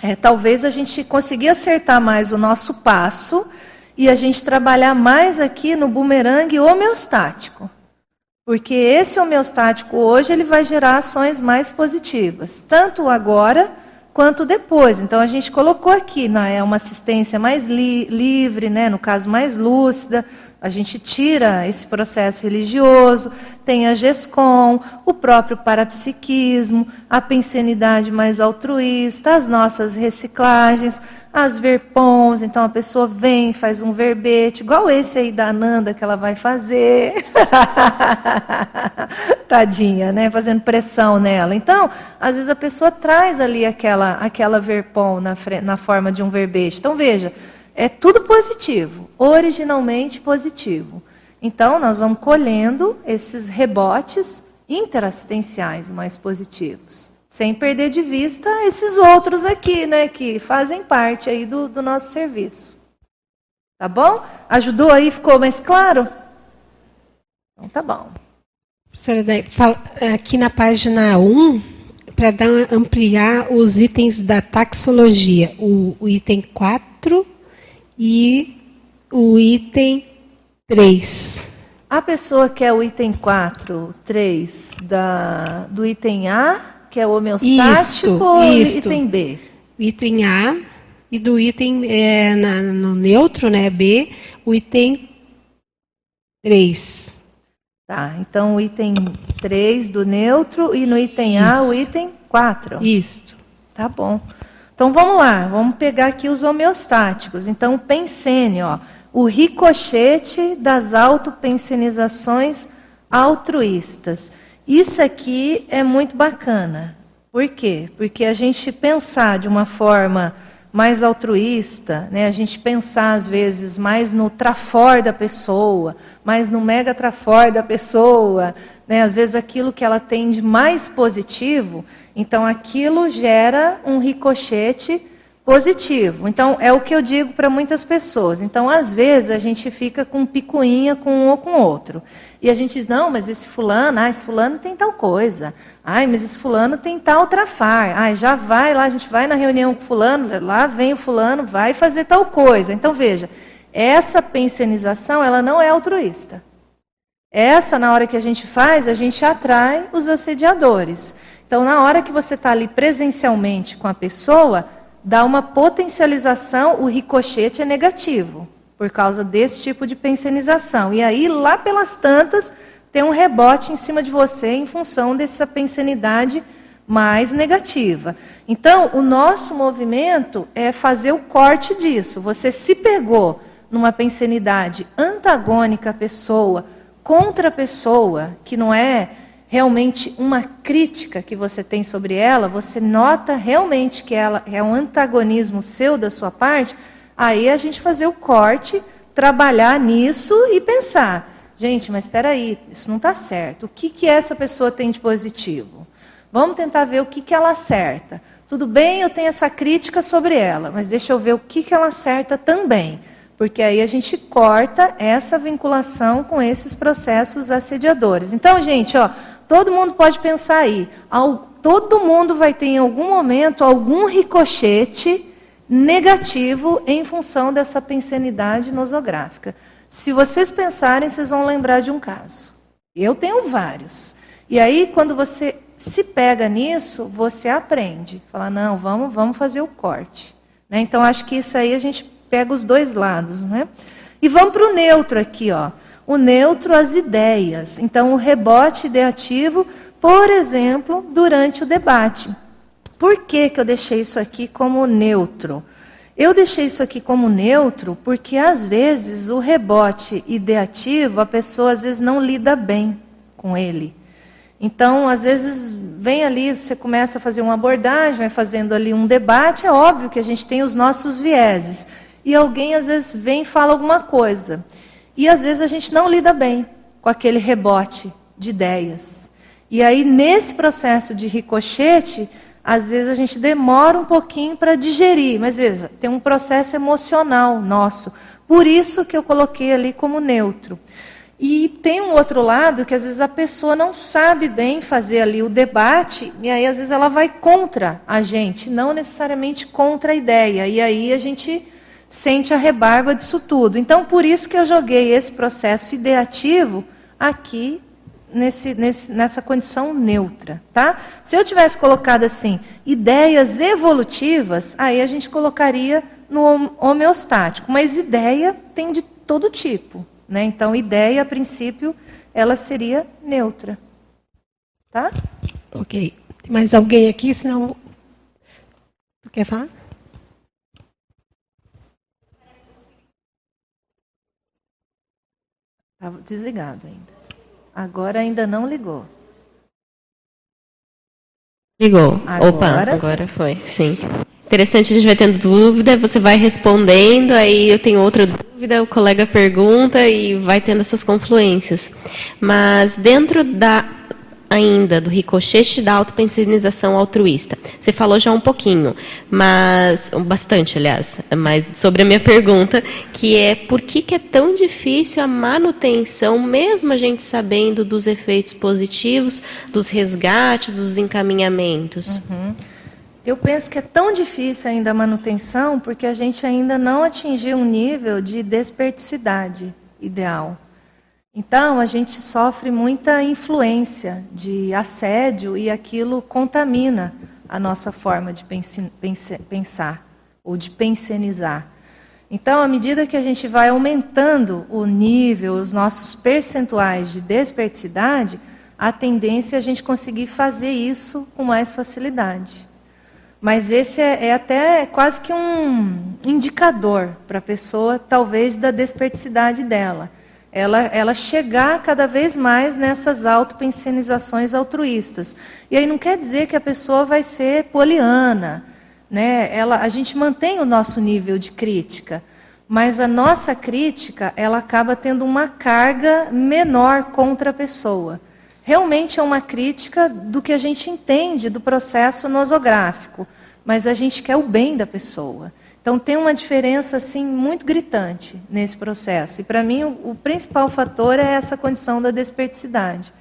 é talvez a gente conseguir acertar mais o nosso passo e a gente trabalhar mais aqui no bumerangue homeostático. Porque esse homeostático hoje ele vai gerar ações mais positivas, tanto agora quanto depois. Então a gente colocou aqui, né, é uma assistência mais li livre, né, no caso mais lúcida, a gente tira esse processo religioso, tem a GESCOM, o próprio parapsiquismo, a pensenidade mais altruísta, as nossas reciclagens, as verpons, então a pessoa vem, faz um verbete, igual esse aí da Nanda que ela vai fazer. [laughs] Tadinha, né? Fazendo pressão nela. Então, às vezes a pessoa traz ali aquela, aquela verpom na, na forma de um verbete. Então, veja, é tudo positivo, originalmente positivo. Então, nós vamos colhendo esses rebotes interassistenciais mais positivos, sem perder de vista esses outros aqui, né, que fazem parte aí do, do nosso serviço. Tá bom? Ajudou aí? Ficou mais claro? Então, tá bom. Professora, aqui na página 1, para ampliar os itens da taxologia, o, o item 4 e o item 3. A pessoa quer o item 4, 3 da, do item A, que é o homeostático, isto, ou isto. item B? Item A e do item é, na, no neutro, né, B, o item 3. Tá, então o item 3 do neutro e no item A o item 4. Isso. Tá bom. Então vamos lá, vamos pegar aqui os homeostáticos. Então, pensene, ó, o ricochete das autopensenizações altruístas. Isso aqui é muito bacana. Por quê? Porque a gente pensar de uma forma mais altruísta, né? a gente pensar às vezes mais no trafor da pessoa, mais no mega trafor da pessoa, né? às vezes aquilo que ela tem de mais positivo, então aquilo gera um ricochete positivo. Então é o que eu digo para muitas pessoas. Então às vezes a gente fica com picuinha com um ou com outro. E a gente diz: "Não, mas esse fulano, ah, esse fulano tem tal coisa. Ai, mas esse fulano tem tal trafar. Ai, já vai lá, a gente vai na reunião com fulano, lá vem o fulano, vai fazer tal coisa". Então veja, essa pensionização, ela não é altruísta. Essa, na hora que a gente faz, a gente atrai os assediadores. Então, na hora que você está ali presencialmente com a pessoa, dá uma potencialização, o ricochete é negativo, por causa desse tipo de pensionização. E aí, lá pelas tantas, tem um rebote em cima de você em função dessa pensenidade mais negativa. Então, o nosso movimento é fazer o corte disso. Você se pegou numa pensenidade antagônica à pessoa, contra a pessoa, que não é realmente uma crítica que você tem sobre ela, você nota realmente que ela é um antagonismo seu da sua parte, aí a gente fazer o corte, trabalhar nisso e pensar, gente, mas espera aí, isso não está certo. O que, que essa pessoa tem de positivo? Vamos tentar ver o que, que ela acerta. Tudo bem, eu tenho essa crítica sobre ela, mas deixa eu ver o que, que ela acerta também. Porque aí a gente corta essa vinculação com esses processos assediadores. Então, gente, ó, todo mundo pode pensar aí. Todo mundo vai ter em algum momento algum ricochete negativo em função dessa pensenidade nosográfica. Se vocês pensarem, vocês vão lembrar de um caso. Eu tenho vários. E aí, quando você se pega nisso, você aprende. Fala, não, vamos, vamos fazer o corte. Né? Então, acho que isso aí a gente pega os dois lados. Né? E vamos para o neutro aqui, ó o neutro as ideias. Então, o rebote ideativo, por exemplo, durante o debate. Por que, que eu deixei isso aqui como neutro? Eu deixei isso aqui como neutro porque, às vezes, o rebote ideativo, a pessoa às vezes não lida bem com ele. Então, às vezes, vem ali, você começa a fazer uma abordagem, vai fazendo ali um debate, é óbvio que a gente tem os nossos vieses. E alguém, às vezes, vem e fala alguma coisa. E às vezes a gente não lida bem com aquele rebote de ideias. E aí, nesse processo de ricochete, às vezes a gente demora um pouquinho para digerir, mas veja, tem um processo emocional nosso. Por isso que eu coloquei ali como neutro. E tem um outro lado que às vezes a pessoa não sabe bem fazer ali o debate, e aí às vezes ela vai contra a gente, não necessariamente contra a ideia. E aí a gente sente a rebarba disso tudo. Então, por isso que eu joguei esse processo ideativo aqui nesse, nesse, nessa condição neutra. Tá? Se eu tivesse colocado assim, ideias evolutivas, aí a gente colocaria no homeostático. Mas ideia tem de todo tipo. Né? Então, ideia, a princípio, ela seria neutra. Tá? Ok. Tem mais alguém aqui? Senão. Tu quer falar? Estava desligado ainda. Agora ainda não ligou. Ligou. Agora Opa, agora foi. Sim. Interessante, a gente vai tendo dúvida, você vai respondendo, aí eu tenho outra dúvida, o colega pergunta e vai tendo essas confluências. Mas dentro da ainda do ricochete da autopensionização altruísta. Você falou já um pouquinho, mas bastante, aliás, mas sobre a minha pergunta, que é por que, que é tão difícil a manutenção, mesmo a gente sabendo dos efeitos positivos, dos resgates, dos encaminhamentos? Uhum. Eu penso que é tão difícil ainda a manutenção porque a gente ainda não atingiu um nível de desperticidade ideal. Então, a gente sofre muita influência de assédio e aquilo contamina a nossa forma de pensar ou de pensionizar. Então, à medida que a gente vai aumentando o nível, os nossos percentuais de desperticidade, a tendência é a gente conseguir fazer isso com mais facilidade. Mas esse é, é até quase que um indicador para a pessoa, talvez, da desperticidade dela ela, ela chegar cada vez mais nessas autopensionizações altruístas. E aí não quer dizer que a pessoa vai ser poliana. Né? Ela, a gente mantém o nosso nível de crítica, mas a nossa crítica ela acaba tendo uma carga menor contra a pessoa. Realmente é uma crítica do que a gente entende do processo nosográfico, mas a gente quer o bem da pessoa. Então tem uma diferença assim muito gritante nesse processo. E para mim o, o, principal fator é essa condição da desperticidade.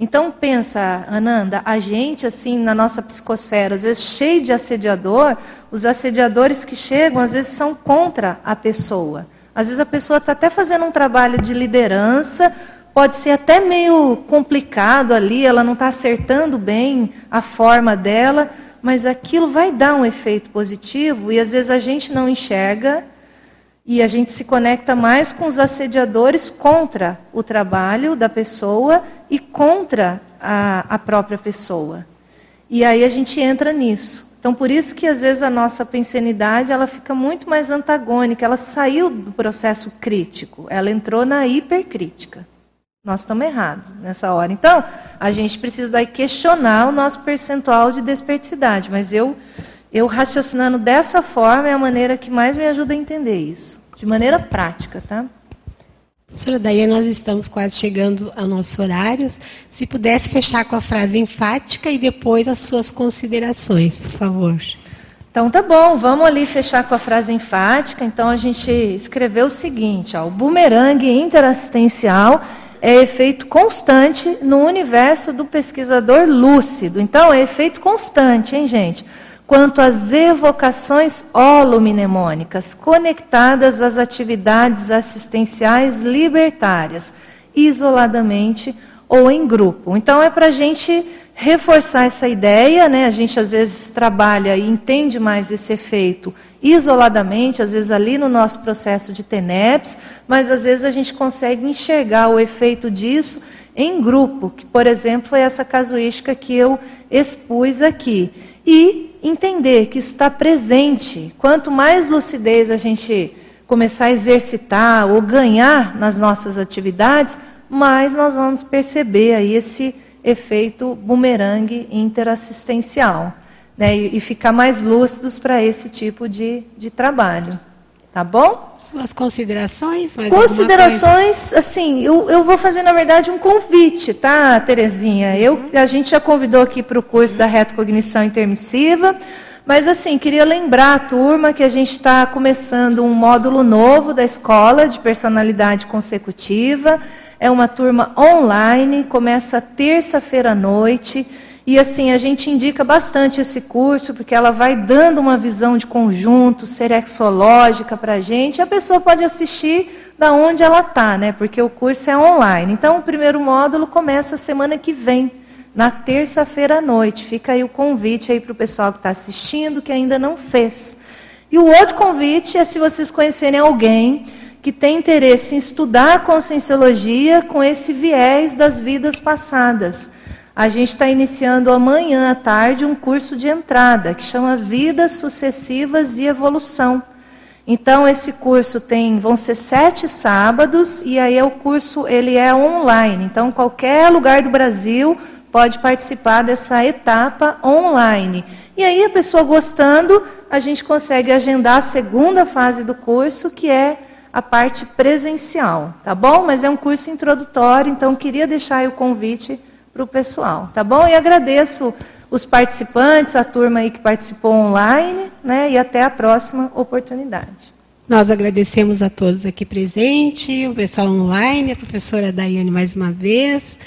Então pensa, Ananda, a gente assim na nossa psicosfera, às vezes cheio de assediador, os assediadores que chegam às vezes são contra a pessoa. Às vezes a pessoa está até fazendo um trabalho de liderança, pode ser até meio complicado ali, ela não está acertando bem a forma dela, mas aquilo vai dar um efeito positivo e às vezes a gente não enxerga e a gente se conecta mais com os assediadores contra o trabalho da pessoa e contra a, a própria pessoa. E aí a gente entra nisso. Então, por isso que às vezes a nossa pensenidade ela fica muito mais antagônica. Ela saiu do processo crítico, ela entrou na hipercrítica. Nós estamos errados nessa hora. Então, a gente precisa daí questionar o nosso percentual de desperticidade. Mas eu, eu raciocinando dessa forma é a maneira que mais me ajuda a entender isso. De maneira prática, tá? Professora Daí, nós estamos quase chegando ao nosso horário. Se pudesse fechar com a frase enfática e depois as suas considerações, por favor. Então tá bom, vamos ali fechar com a frase enfática. Então a gente escreveu o seguinte: ó, o bumerangue interassistencial é efeito constante no universo do pesquisador lúcido. Então, é efeito constante, hein, gente? Quanto às evocações holomnemônicas conectadas às atividades assistenciais libertárias, isoladamente ou em grupo. Então, é para a gente reforçar essa ideia, né? A gente às vezes trabalha e entende mais esse efeito isoladamente, às vezes ali no nosso processo de TENEPS, mas às vezes a gente consegue enxergar o efeito disso em grupo, que por exemplo foi essa casuística que eu expus aqui. E entender que isso está presente. Quanto mais lucidez a gente começar a exercitar ou ganhar nas nossas atividades, mais nós vamos perceber aí esse efeito bumerangue interassistencial. Né, e, e ficar mais lúcidos para esse tipo de, de trabalho. Tá bom? Suas considerações? Mais considerações, assim, eu, eu vou fazer, na verdade, um convite, tá, Terezinha? Eu, a gente já convidou aqui para o curso da retrocognição intermissiva, mas, assim, queria lembrar a turma que a gente está começando um módulo novo da escola de personalidade consecutiva. É uma turma online, começa terça-feira à noite. E assim, a gente indica bastante esse curso, porque ela vai dando uma visão de conjunto, serexológica para a gente. A pessoa pode assistir da onde ela está, né? Porque o curso é online. Então, o primeiro módulo começa semana que vem, na terça-feira à noite. Fica aí o convite aí para o pessoal que está assistindo, que ainda não fez. E o outro convite é se vocês conhecerem alguém que tem interesse em estudar a conscienciologia com esse viés das vidas passadas. A gente está iniciando amanhã à tarde um curso de entrada que chama Vidas Sucessivas e Evolução. Então esse curso tem, vão ser sete sábados e aí é o curso ele é online. Então qualquer lugar do Brasil pode participar dessa etapa online. E aí a pessoa gostando, a gente consegue agendar a segunda fase do curso que é a parte presencial, tá bom? Mas é um curso introdutório, então queria deixar o convite para o pessoal, tá bom? E agradeço os participantes, a turma aí que participou online, né? E até a próxima oportunidade. Nós agradecemos a todos aqui presentes, o pessoal online, a professora Daiane mais uma vez,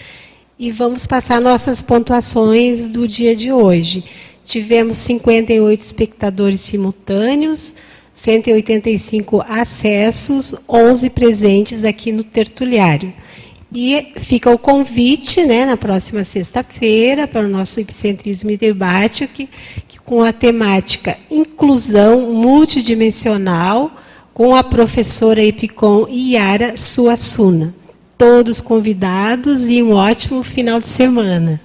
e vamos passar nossas pontuações do dia de hoje. Tivemos 58 espectadores simultâneos, 185 acessos, 11 presentes aqui no tertuliário. E fica o convite, né, na próxima sexta-feira, para o nosso Epicentrismo e Debate, que, que, com a temática Inclusão Multidimensional, com a professora Epicom Yara Suassuna. Todos convidados e um ótimo final de semana.